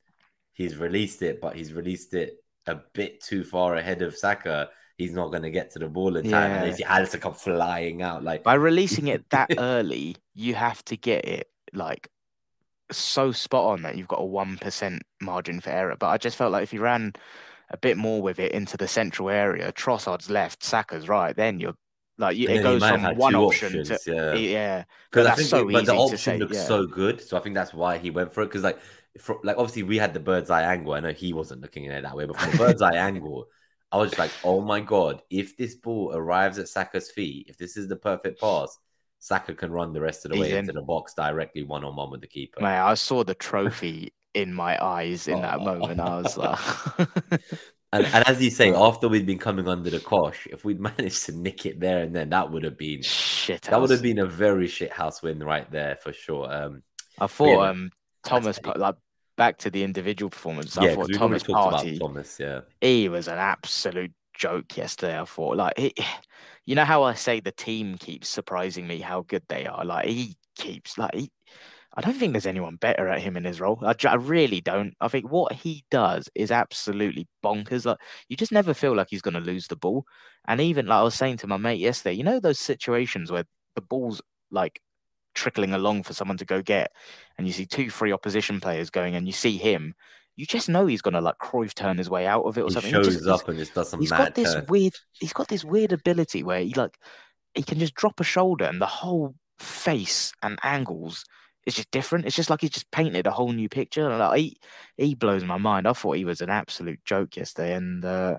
he's released it, but he's released it a bit too far ahead of Saka. He's not going to get to the ball in time, Yeah. and then had to come flying out. Like, By releasing it that <laughs> early, you have to get it like so spot on that you've got a one percent margin for error. But I just felt like if you ran a bit more with it into the central area, Trossard's left, Saka's right, then you're like you, it goes from one option options, to yeah. yeah. Because I think, so it- but the option say, looks yeah. so good, so I think that's why he went for it. Because like, for, like obviously we had the bird's eye angle. I know he wasn't looking at it that way, but from the bird's eye angle, I was just like, oh my god, if this ball arrives at Saka's feet, if this is the perfect pass, Saka can run the rest of the He's way in. into the box directly one on one with the keeper. Mate, I saw the trophy in my eyes in that Oh. moment. I was like, <laughs> And, and as you say, after we'd been coming under the cosh, if we'd <laughs> managed to nick it there and then, that would have been shit. that would have been a very shit house win right there for sure. Um, I thought yeah, um Thomas like back to the individual performance. I yeah, thought Thomas talked Partey. about Thomas. Yeah, he was an absolute joke yesterday. I thought, like, he, <sighs> you know how I say the team keeps surprising me how good they are. Like he keeps like he, I don't think there's anyone better at him in his role. I, I really don't. I think what he does is absolutely bonkers. Like you just never feel like he's going to lose the ball. And even like I was saying to my mate yesterday, you know those situations where the ball's like trickling along for someone to go get, and you see two, three opposition players going, and you see him. You just know he's gonna like Cruyff turn his way out of it or he something. shows he just, up and just does some He's got this turn. weird. He's got this weird ability where he like he can just drop a shoulder and the whole face and angles is just different. It's just like he's just painted a whole new picture. And like he he blows my mind. I thought he was an absolute joke yesterday, and uh,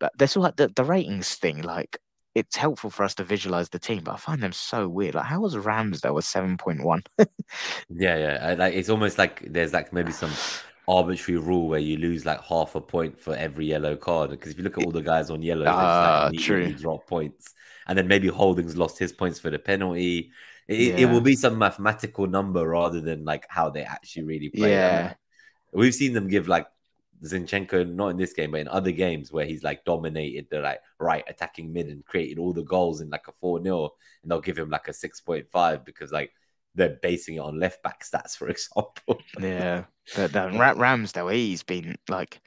but there's all like the the ratings thing. Like it's helpful for us to visualize the team, but I find them so weird. Like how was Ramsdale a seven point one? <laughs> Yeah, yeah. I- Like it's almost like there's like maybe some arbitrary rule where you lose like half a point for every yellow card. Because if you look at all the guys on yellow, Ah, like true. drop points. And then maybe Holdings lost his points for the penalty. It, it will be some mathematical number rather than like how they actually really play. Yeah, we've seen them give like Zinchenko, not in this game, but in other games where he's like dominated the like right attacking mid and created all the goals in like a 4 0, and they'll give him like a 6.5 because like they're basing it on left back stats, for <laughs> example. yeah. But the <laughs> Ra- Ramsdale, he's been like,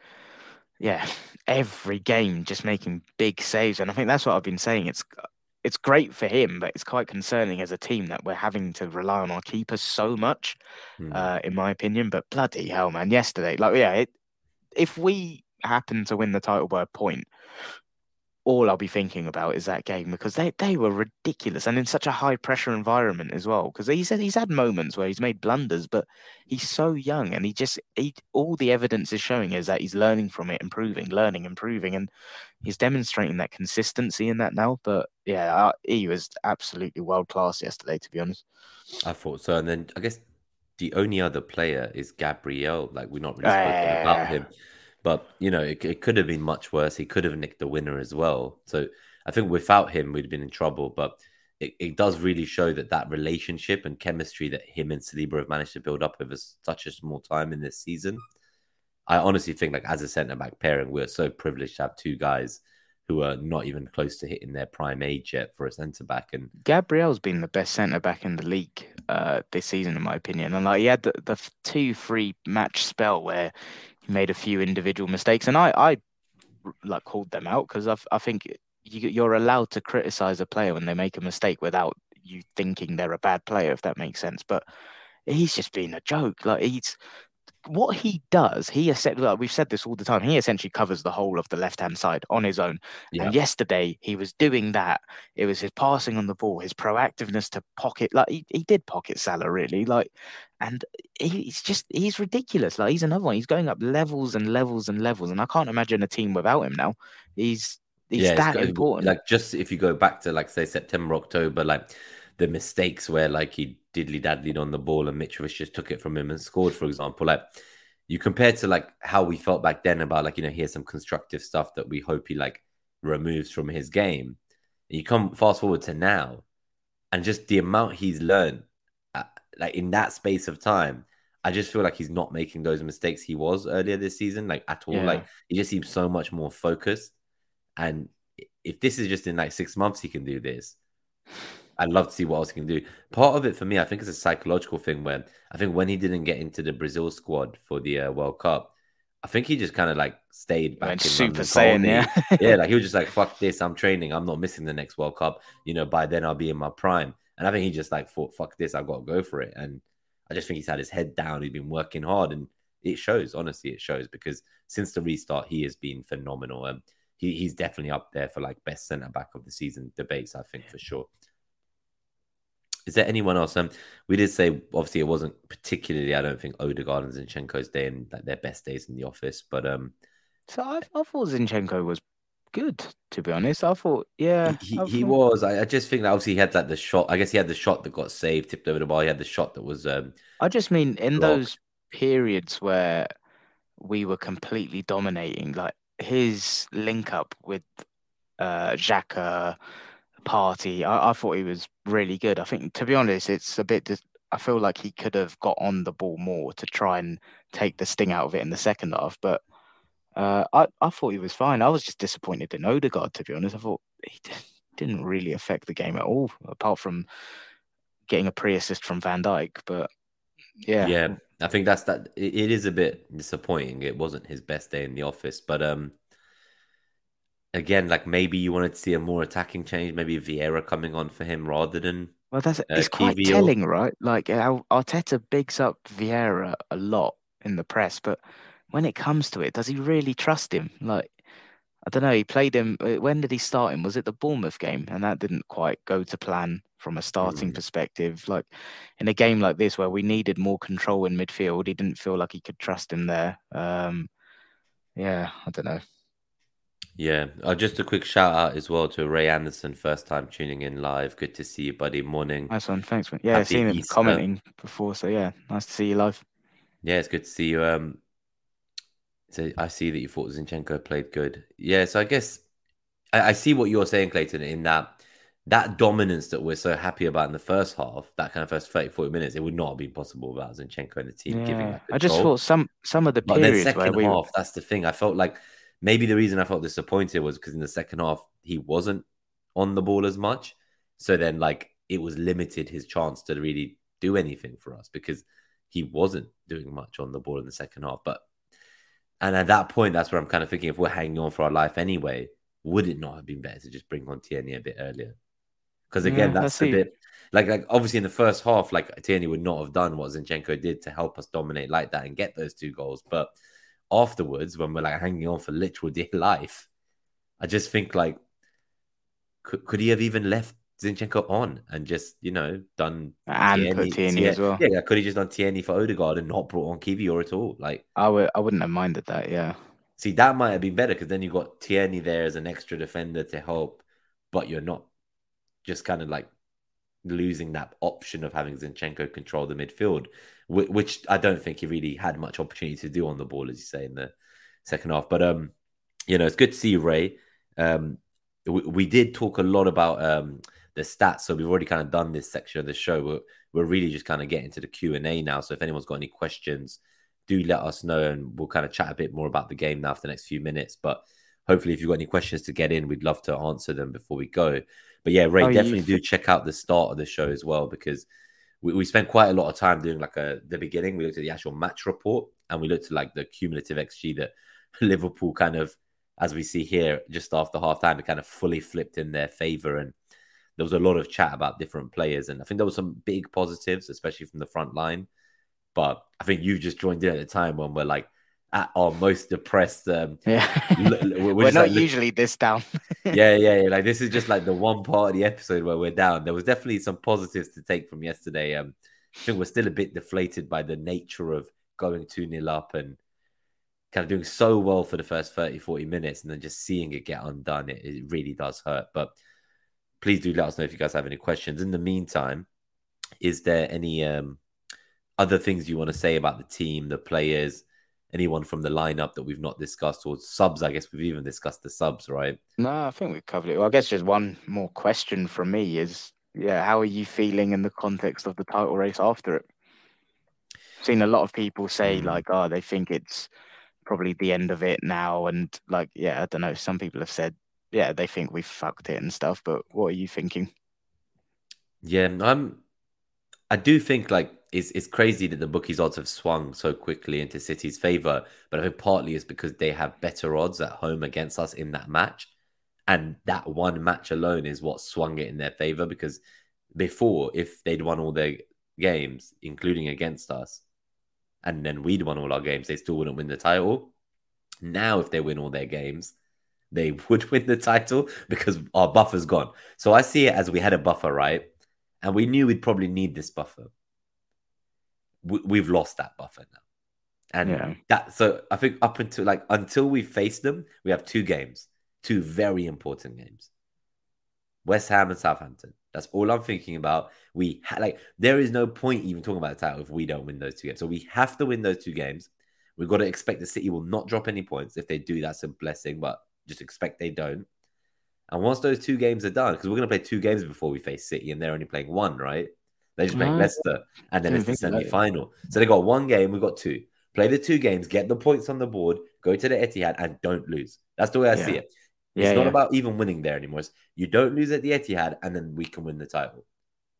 yeah, every game just making big saves, and I think that's what I've been saying. It's it's great for him, but it's quite concerning as a team that we're having to rely on our keepers so much, Hmm. uh, in my opinion. But bloody hell, man! Yesterday, like, yeah, it, if we happen to win the title by a point, all I'll be thinking about is that game because they, they were ridiculous and in such a high pressure environment as well. Because he said he's had moments where he's made blunders, but he's so young and he just he all the evidence is showing is that he's learning from it, improving, learning, improving, and he's demonstrating that consistency in that now. But yeah, uh, he was absolutely world class yesterday, to be honest. I thought so. And then I guess the only other player is Gabriel. Like we're not really spoken about Uh, him, but you know it, it could have been much worse. He could have nicked the winner as well. So I think without him we'd have been in trouble. But it, it does really show that that relationship and chemistry that him and Saliba have managed to build up over such a small time in this season. I honestly think like as a centre back pairing, we're so privileged to have two guys who are not even close to hitting their prime age yet for a centre back. And Gabriel's been the best centre back in the league uh, this season, in my opinion. And like he had the, the two three match spell where he made a few individual mistakes, and I I like called them out because I I think you, you're allowed to criticize a player when they make a mistake without you thinking they're a bad player, if that makes sense. But he's just been a joke. Like he's what he does, he essentially, like we've said this all the time, he essentially covers the whole of the left hand side on his own. yeah, And yesterday he was doing that. It was his passing on the ball, his proactiveness to pocket, like he, he did pocket Salah really, like, and he's just he's ridiculous. Like he's another one. He's going up levels and levels and levels, and I can't imagine a team without him now. He's he's it's that got- important. Like just if you go back to like say September, October, like the mistakes where like he diddly daddlied on the ball and Mitrovic just took it from him and scored, for example. Like you compare to like how we felt back then about like you know here's some constructive stuff that we hope he like removes from his game. You come fast forward to now, and just the amount he's learned, like in that space of time. I just feel like he's not making those mistakes he was earlier this season, like at all. Yeah. Like he just seems so much more focused. And if this is just in like six months, he can do this. I'd love to see what else he can do. Part of it for me, I think, is a psychological thing where I think when he didn't get into the Brazil squad for the uh, World Cup, I think he just kind of like stayed back Went in Super Colony. yeah. <laughs> yeah, like he was just like, fuck this, I'm training, I'm not missing the next World Cup. You know, by then I'll be in my prime. And I think he just like thought, fuck this, I've got to go for it. And I just think he's had his head down, he's been working hard, and it shows, honestly, it shows because since the restart, he has been phenomenal. Um, he, he's definitely up there for like best centre back of the season debates, I think, for sure. Is there anyone else? Um, we did say obviously it wasn't particularly. I don't think Odegaard and Zinchenko's day and like their best days in the office, but um, So I, I thought Zinchenko was good, to be honest. I thought, yeah, he, he was. I, I just think that obviously he had like the shot. I guess he had the shot that got saved, tipped over the bar. He had the shot that was um, I just mean in blocked. those periods where we were completely dominating, like his link up with uh Xhaka Partey, I, I thought he was really good. I think to be honest, it's a bit dis- I feel like he could have got on the ball more to try and take the sting out of it in the second half, but uh, I, I thought he was fine. I was just disappointed in Odegaard, to be honest. I thought he didn't really affect the game at all, apart from getting a pre assist from Van Dijk. But Yeah. Yeah, I think that's that. It, is a bit disappointing. It wasn't his best day in the office, but um, again, like maybe you wanted to see a more attacking change, maybe Vieira coming on for him rather than Well, that's uh, it's quite Kiwior. telling, right? Like Arteta bigs up Vieira a lot in the press, but when it comes to it, does he really trust him? Like, I don't know. He played him. uh, When did he start him? Was it the Bournemouth game? And that didn't quite go to plan from a starting Mm. perspective. Like in a game like this where we needed more control in midfield, he didn't feel like he could trust him there. Um, yeah, I don't know. Yeah, uh, just a quick shout out as well to Ray Anderson, first time tuning in live. Good to see you, buddy. Morning. Nice one. Thanks, man. Yeah, Happy I've seen him Easter. commenting before, so yeah, nice to see you live. Yeah, it's good to see you. Um, so I see that you thought Zinchenko played good. Yeah, so I guess I, I see what you're saying, Clayton, in that that dominance that we're so happy about in the first half, that kind of first 30, 40 minutes, it would not have been possible without Zinchenko and the team giving Yeah, that I just thought some some of the But then periods second we half, that's the thing. I felt like maybe the reason I felt disappointed was because in the second half he wasn't on the ball as much. So then like it was limited his chance to really do anything for us because he wasn't doing much on the ball in the second half. But and at that point, that's where I'm kind of thinking if we're hanging on for our life anyway, would it not have been better to just bring on Tierney a bit earlier? Because again, Yeah, that's a bit like like obviously in the first half, like Tierney would not have done what Zinchenko did to help us dominate like that and get those two goals. But afterwards, when we're like hanging on for literal dear life, I just think like could, could he have even left Zinchenko on and just you know done and put Tierney as well. Yeah, yeah, could he just done Tierney for Odegaard and not brought on Kiwior at all? Like, I would I wouldn't have minded that. Yeah, see, that might have been better because then you got Tierney there as an extra defender to help, but you're not just kind of like losing that option of having Zinchenko control the midfield, whi- which I don't think he really had much opportunity to do on the ball, as you say in the second half. But um, you know, it's good to see you, Ray. Um, we, we did talk a lot about um the stats, so we've already kind of done this section of the show. We're we're really just kind of getting to the Q and A now. So if anyone's got any questions, do let us know, and we'll kind of chat a bit more about the game now for the next few minutes. But hopefully, if you've got any questions to get in, we'd love to answer them before we go. But yeah, Ray, Oh, definitely f- do check out the start of the show as well because we, we spent quite a lot of time doing like a the beginning. We looked at the actual match report and we looked at like the cumulative XG that <laughs> Liverpool kind of, as we see here, just after half time, it kind of fully flipped in their favor. And there was a lot of chat about different players. And I think there was some big positives, especially from the front line. But I think you just joined in at a time when we're like at our most depressed. Um, <laughs> yeah. we're We're not like, usually this down. <laughs> yeah, yeah, yeah. Like this is just like the one part of the episode where we're down. There was definitely some positives to take from yesterday. Um, I think we're still a bit deflated by the nature of going 2 0 up and kind of doing so well for the first 30, 40 minutes and then just seeing it get undone. It, it really does hurt. But please do let us know if you guys have any questions. In the meantime, is there any um, other things you want to say about the team, the players, anyone from the lineup that we've not discussed, or subs? I guess we've even discussed the subs, right? No, I think we've covered it. Well, I guess just one more question from me is, yeah, how are you feeling in the context of the title race after it? Seen a lot of people say Mm. like, oh, they think it's probably the end of it now, and like, yeah, I don't know. Some people have said, yeah, they think we fucked it and stuff. But what are you thinking? Yeah, I'm. I do think like it's it's crazy that the bookies odds have swung so quickly into City's favor, but I think partly it's because they have better odds at home against us in that match, and that one match alone is what swung it in their favor. Because before, if they'd won all their games, including against us, and then we'd won all our games, they still wouldn't win the title. Now, if they win all their games, they would win the title because our buffer's gone. So I see it as we had a buffer, right? And we knew we'd probably need this buffer. We, we've lost that buffer now. And Yeah. that, so I think up until like, until we face them, we have two games, two very important games West Ham and Southampton. That's all I'm thinking about. We ha- like, there is no point even talking about the title if we don't win those two games. So we have to win those two games. We've got to expect the City will not drop any points. If they do, that's a blessing, but just expect they don't. And once those two games are done, because we're going to play two games before we face City, and they're only playing one, right? They're just playing Right. Leicester, and then it's the think about it. semi final. So they got one game, we've got two. Play the two games, get the points on the board, go to the Etihad, and don't lose. That's the way I see it. It's Yeah, not yeah. about even winning there anymore. It's you don't lose at the Etihad, and then we can win the title.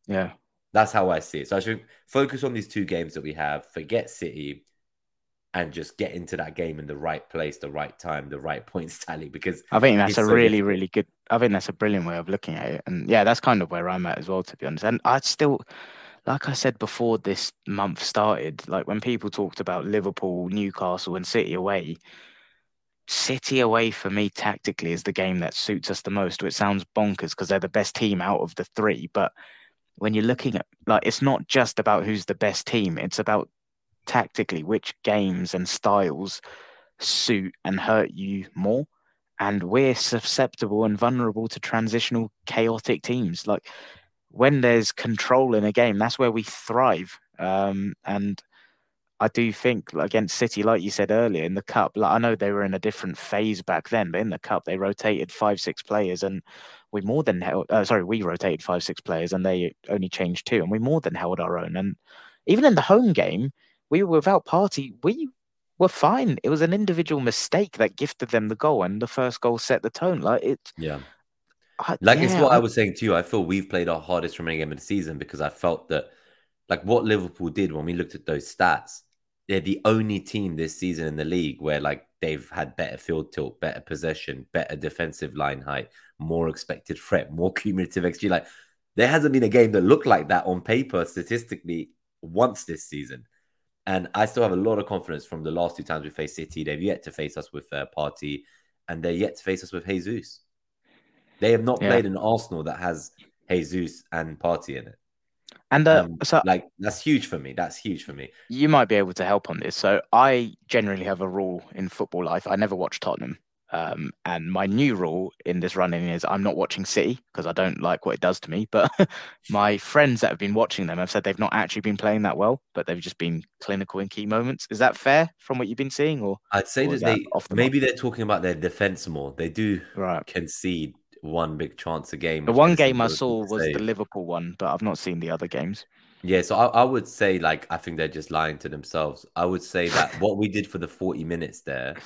Yeah. That's how I see it. So I should focus on these two games that we have, forget City, and just get into that game in the right place, the right time, the right <laughs> points tally. Because I think that's a so really, difficult. really good. I think that's a brilliant way of looking at it. And yeah, that's kind of where I'm at as well, to be honest. And I still, like I said before this month started, like when people talked about Liverpool, Newcastle, and City away, City away for me tactically is the game that suits us the most. Which sounds bonkers because they're the best team out of the three, but when you're looking at like it's not just about who's the best team it's about tactically which games and styles suit and hurt you more and we're susceptible and vulnerable to transitional chaotic teams like when there's control in a game that's where we thrive um, and I do think against City, like you said earlier in the cup, like I know they were in a different phase back then, but in the cup they rotated five, six players, and we more than held. Uh, sorry, we rotated five, six players, and they only changed two, and we more than held our own. And even in the home game, we were without Partey. We were fine. It was an individual mistake that gifted them the goal, and the first goal set the tone. Like it. Yeah. I, like yeah, it's what I, I was saying to you. I feel we've played our hardest remaining game of the season because I felt that like what Liverpool did when we looked at those stats, they're the only team this season in the league where like they've had better field tilt, better possession, better defensive line height, more expected threat, more <laughs> cumulative XG. Like there hasn't been a game that looked like that on paper statistically once this season. And I still have a lot of confidence from the last two times we faced City. They've yet to face us with uh, Partey, and they're yet to face us with Jesus. They have not yeah. played an Arsenal that has Jesus and Partey in it. And uh, um, so, like, that's huge for me. That's huge for me. You might be able to help on this. So, I generally have a rule in football life. I never watch Tottenham. Um, and my new rule in this running is I'm not watching City because I don't like what it does to me. <laughs> But my friends that have been watching them have said they've not actually been playing that well, but they've just been clinical in key moments. Is that fair from what you've been seeing? Or I'd say that, that they the maybe mark? they're talking about their defense more. They do right. concede one big chance a game. The one game I saw was the Liverpool one, but I've not seen the other games. Yeah, so I, I, would say like I think they're just lying to themselves. I would say that what we did for the 40 minutes there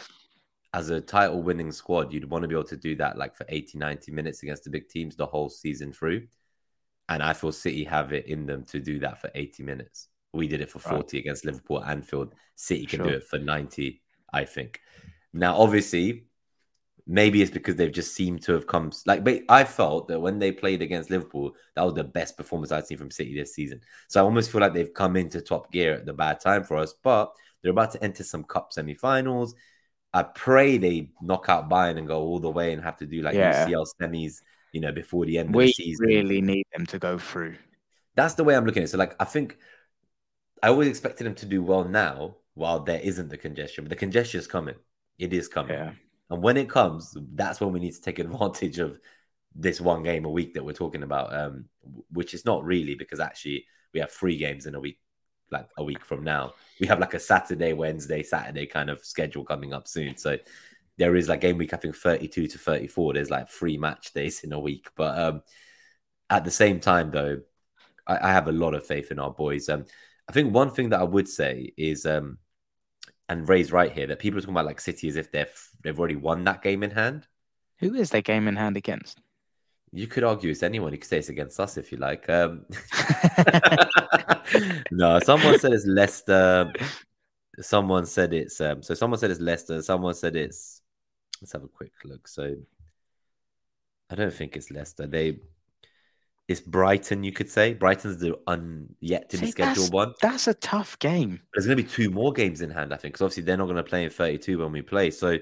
as a title winning squad, you'd want to be able to do that like for 80, 90 minutes against the big teams the whole season through. And I feel City have it in them to do that for 80 minutes. We did it for 40 right. against Liverpool Anfield. City can sure. do it for 90, I think. Now, obviously, maybe it's because they've just seemed to have come like but I felt that when they played against Liverpool, that was the best performance I'd seen from City this season. So I almost feel like they've come into top gear at the bad time for us, but they're about to enter some cup semi-finals. I pray they knock out Bayern and go all the way and have to do like yeah. UCL semis, you know, before the end we of the season. We really need them to go through. That's the way I'm looking at it. So like I think I always expected them to do well now while there isn't the congestion, but the congestion is coming. It is coming. Yeah. And when it comes, that's when we need to take <laughs> advantage of this one game a week that we're talking about, um, which is not really because actually we have three games in a week, like a week from now. We have like a Saturday, Wednesday, Saturday kind of schedule coming up soon. So there is like game week, I think 32 to 34. There's like three match days in a week. But um, at the same time, though, I, I have a lot of faith in our boys. Um, I think one thing that I would say is um, and Ray's right here that people are talking about like City as if they've they've already won that game in hand. Who is their game in hand against? You could argue it's anyone. You could say it's against us if you like. Um... <laughs> no, someone said it's Leicester. Someone said it's um, so. Someone said it's Leicester. Someone said it's. Let's have a quick look. So, I don't think it's Leicester. They it's Brighton, you could say. Brighton's the un yet to be scheduled one. That's a tough game. There's going to be two more games in hand, I think, because obviously they're not going to play in 32 when we play. So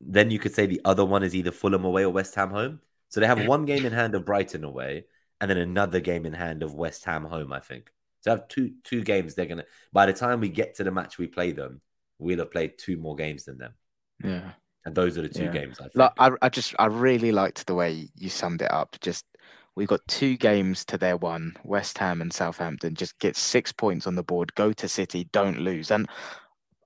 then you could say the other one is either Fulham away or West Ham home. So they have one game in hand of Brighton away, and then another game in hand of West Ham home. I think so. I have two two games. They're gonna. By the time we get to the match we play them, we'll have played two more games than them. Yeah. And those are the two yeah. games. I think. Like, I, I just I really liked the way you summed it up. Just We've got two games to their one. West Ham and Southampton just get six points on the board. Go to City, don't lose. And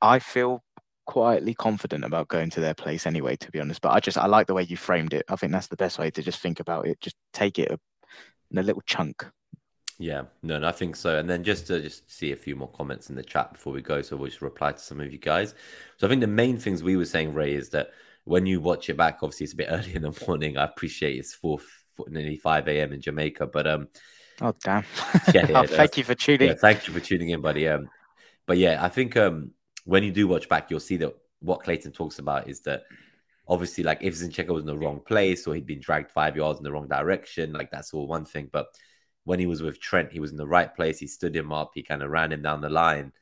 I feel quietly confident about going to their place anyway, to be honest. But I just I like the way you framed it. I think that's the best way to just think about it. Just take it in a little chunk. Yeah, no, no, I think so. And then just to just see a few more comments in the chat before we go, so we'll just reply to some of you guys. So I think the main things we were saying, Ray, is that when you watch it back, obviously it's a bit <laughs> early in the morning. I appreciate it's four nearly 5 a.m. in Jamaica. But um, Oh damn! Yeah, yeah oh, <laughs> thank you for tuning. Yeah, thank you for tuning in, buddy. Um, but yeah, I think um, when you do watch back, you'll see that what Clayton talks about is that obviously, like if Zinchenko was in the wrong place or he'd been dragged five yards in the wrong direction, like that's all one thing. But when he was with Trent, he was in the right place. He stood him up. He kind of ran him down the line,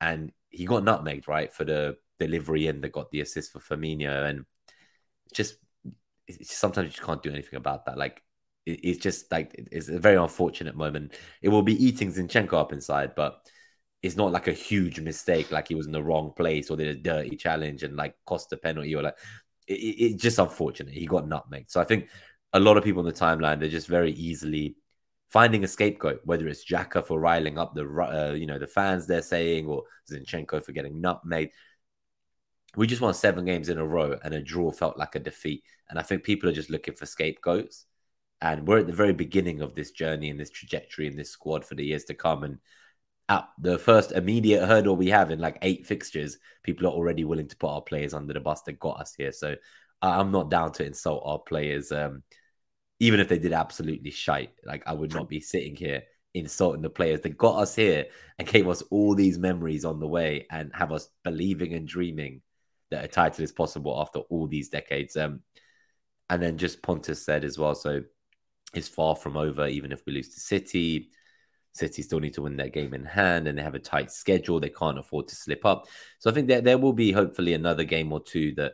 and he got nutmegged right for the delivery and that got the assist for Firmino. And just sometimes you just can't do anything about that. Like it's just like it's a very unfortunate moment. It will be eating Zinchenko up inside, but it's not like a huge mistake, like he was in the wrong place or did a dirty challenge and like cost a penalty or like it's it, just unfortunate. He got nutmegged. So I think a lot of people on the timeline they're just very easily finding a scapegoat, whether it's Xhaka for riling up the uh, you know the fans they're saying or Zinchenko for getting nutmegged. We just won seven games in a row, and a draw felt like a defeat. And I think people are just looking for scapegoats. And we're at the very beginning of this journey and this trajectory in this squad for the years to come. And at the first immediate hurdle we have in like eight fixtures, people are already willing to put our players under the bus that got us here. So I'm not down to insult our players, um, even if they did absolutely shite. Like I would not be sitting here insulting the players that got us here and gave us all these memories on the way and have us believing and dreaming that a title is possible after all these decades. Um, and then just Pontus said as well. So it's far from over, even if we lose to City. City still need to win their game in hand and they have a tight schedule. They can't afford to slip up. So I think that there will be hopefully another game or two that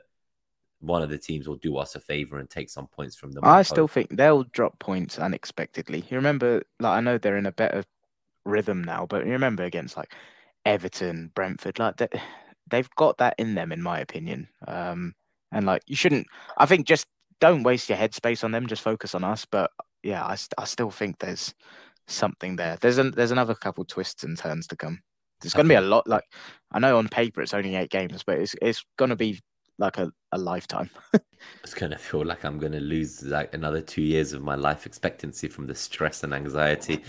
one of the teams will do us a favor and take some points from them. I still think they'll drop points unexpectedly. You remember, like, I know they're in a better rhythm now, but you remember against like Everton, Brentford, like they, they've got that in them, in my opinion. Um, and like, you shouldn't, I think just don't waste your headspace on them. Just focus on us. But yeah, I, I still think there's something there. There's an, there's another couple twists and turns to come. There's going to be a lot. Like I know on paper it's only eight games, but it's it's going to be like a, a lifetime. <laughs> it's going to feel like I'm going to lose like another two years of my life expectancy from the stress and anxiety.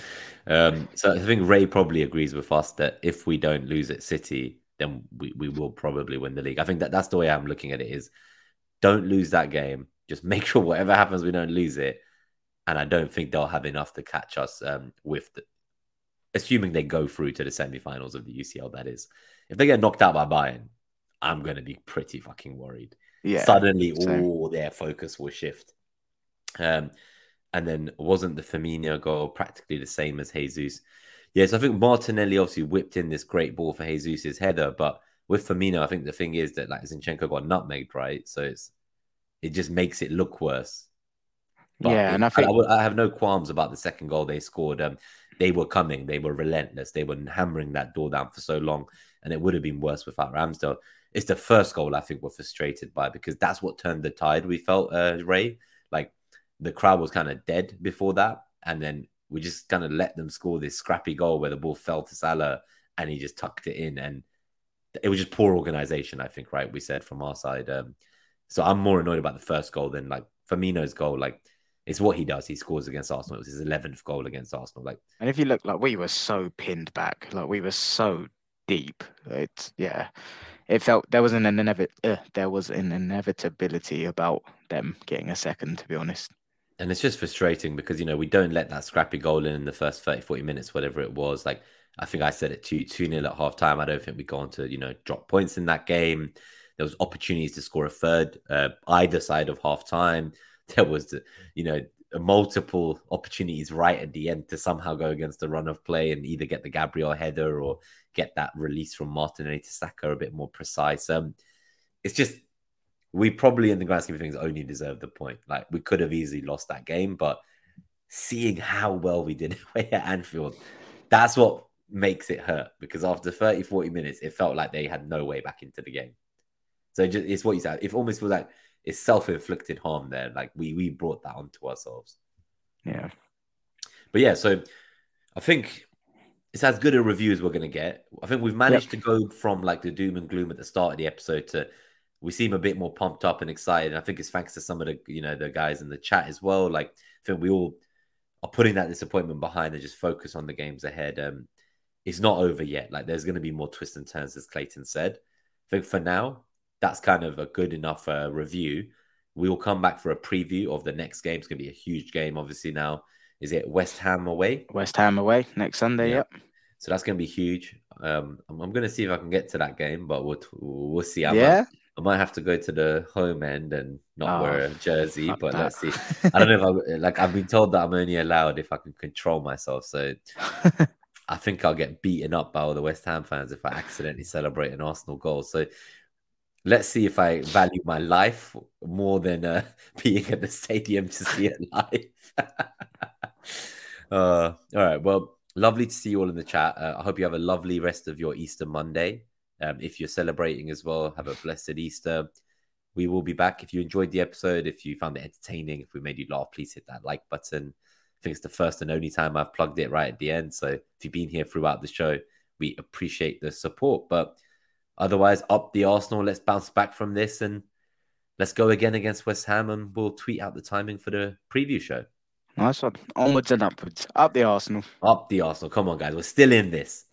Um, so I think Ray probably agrees with us that if we don't lose at City, then we, we will probably win the league. I think that that's the way I'm looking at it is don't lose that game just <laughs> make sure whatever happens, we don't lose it. And I don't think they'll have enough to catch us um, with, the, assuming they go through to the semi-finals of the UCL. That is, if they get knocked out by Bayern, I'm going to be pretty fucking worried. Yeah, suddenly same. all their focus will shift. Um, and then wasn't the Firmino goal practically the same as Jesus? Yes, I think Martinelli obviously whipped in this great ball for Jesus's header, but with Firmino, I think the thing is that like Zinchenko got nutmegged, right? So it's it just makes it look worse. But yeah, it, and I think I, I, have no qualms about the second goal they scored. Um, they were coming, they were relentless, they were hammering that door down for so long, and it would have been worse without Ramsdale. It's the first goal I think we're frustrated by because that's what turned the tide. We felt uh, Ray like the crowd was kind of dead before that, and then we just kind of let them score this scrappy goal where the ball fell to Salah and he just tucked it in, and it was just poor organization. I think, right? We said from our side. Um, so I'm more annoyed about the first goal than like Firmino's goal. Like it's what he does. He scores against Arsenal. It was his eleventh goal against Arsenal. Like, and if you look, like we were so pinned back, like we were so deep. It's yeah, it felt there was an inevit uh, there was an inevitability about them getting a second. To be honest. And it's just frustrating because you know we don't let that scrappy goal in in the first 30, 40 minutes, whatever it was. Like I think I said it two two nil at half time. I don't think we go on to you know drop points in that game. There was opportunities to score a third uh, either side of half time. <laughs> There was, you know, multiple opportunities right at the end to somehow go against the run of play and either get the Gabriel header or get that release from Martinelli to Saka a bit more precise. Um, it's just we probably in the grand scheme of things only deserve the point. Like we could have easily lost that game, but seeing how well we did <laughs> away at Anfield, that's what makes it hurt because after 30, 40 minutes, it felt like they had no way back into the game. So just, it's what you said. It almost feels like it's self-inflicted harm there. Like we we brought that onto ourselves. Yeah. But yeah, so I think it's as good a review as we're going to get. I think we've managed yep. to go from like the doom and gloom at the start of the episode to we seem a bit more pumped up and excited. And I think it's thanks to some of the you know the guys in the chat as well. Like I think we all are putting that disappointment behind and just focus on the games ahead. Um, it's not over yet. Like there's going to be more twists and turns, as Clayton said. I think for now, that's kind of a good enough uh, review. We will come back for a preview of the next game. It's going to be a huge game, obviously. Now is it West Ham away? West Ham away next Sunday. Yeah. Yep. So that's going to be huge. Um, I'm, I'm going to see if I can get to that game, but we'll we'll see. I yeah. Might, I might have to go to the home end and not Oh, wear a jersey, but that. let's see. I don't know if <laughs> I like. I've been told that I'm only allowed if I can control myself. So <laughs> I think I'll get beaten up by all the West Ham fans if I accidentally celebrate an Arsenal goal. So let's see if I value my life more than uh, <laughs> being at the stadium to see it live. <laughs> uh, all right. Well, lovely to see you all in the chat. Uh, I hope you have a lovely rest of your Easter Monday. Um, if you're celebrating as well, have a blessed Easter. We will be back. If you enjoyed the episode, if you found it entertaining, if we made you laugh, please hit that like button. I think it's the first and only time I've plugged it right at the end. So if you've been here throughout the show, we appreciate the support. But otherwise, up the Arsenal. Let's bounce back from this and let's go again against West Ham. And we'll tweet out the timing for the preview show. nice one. Onwards and upwards. Up the Arsenal. Up the Arsenal. Come on, guys. We're still in this.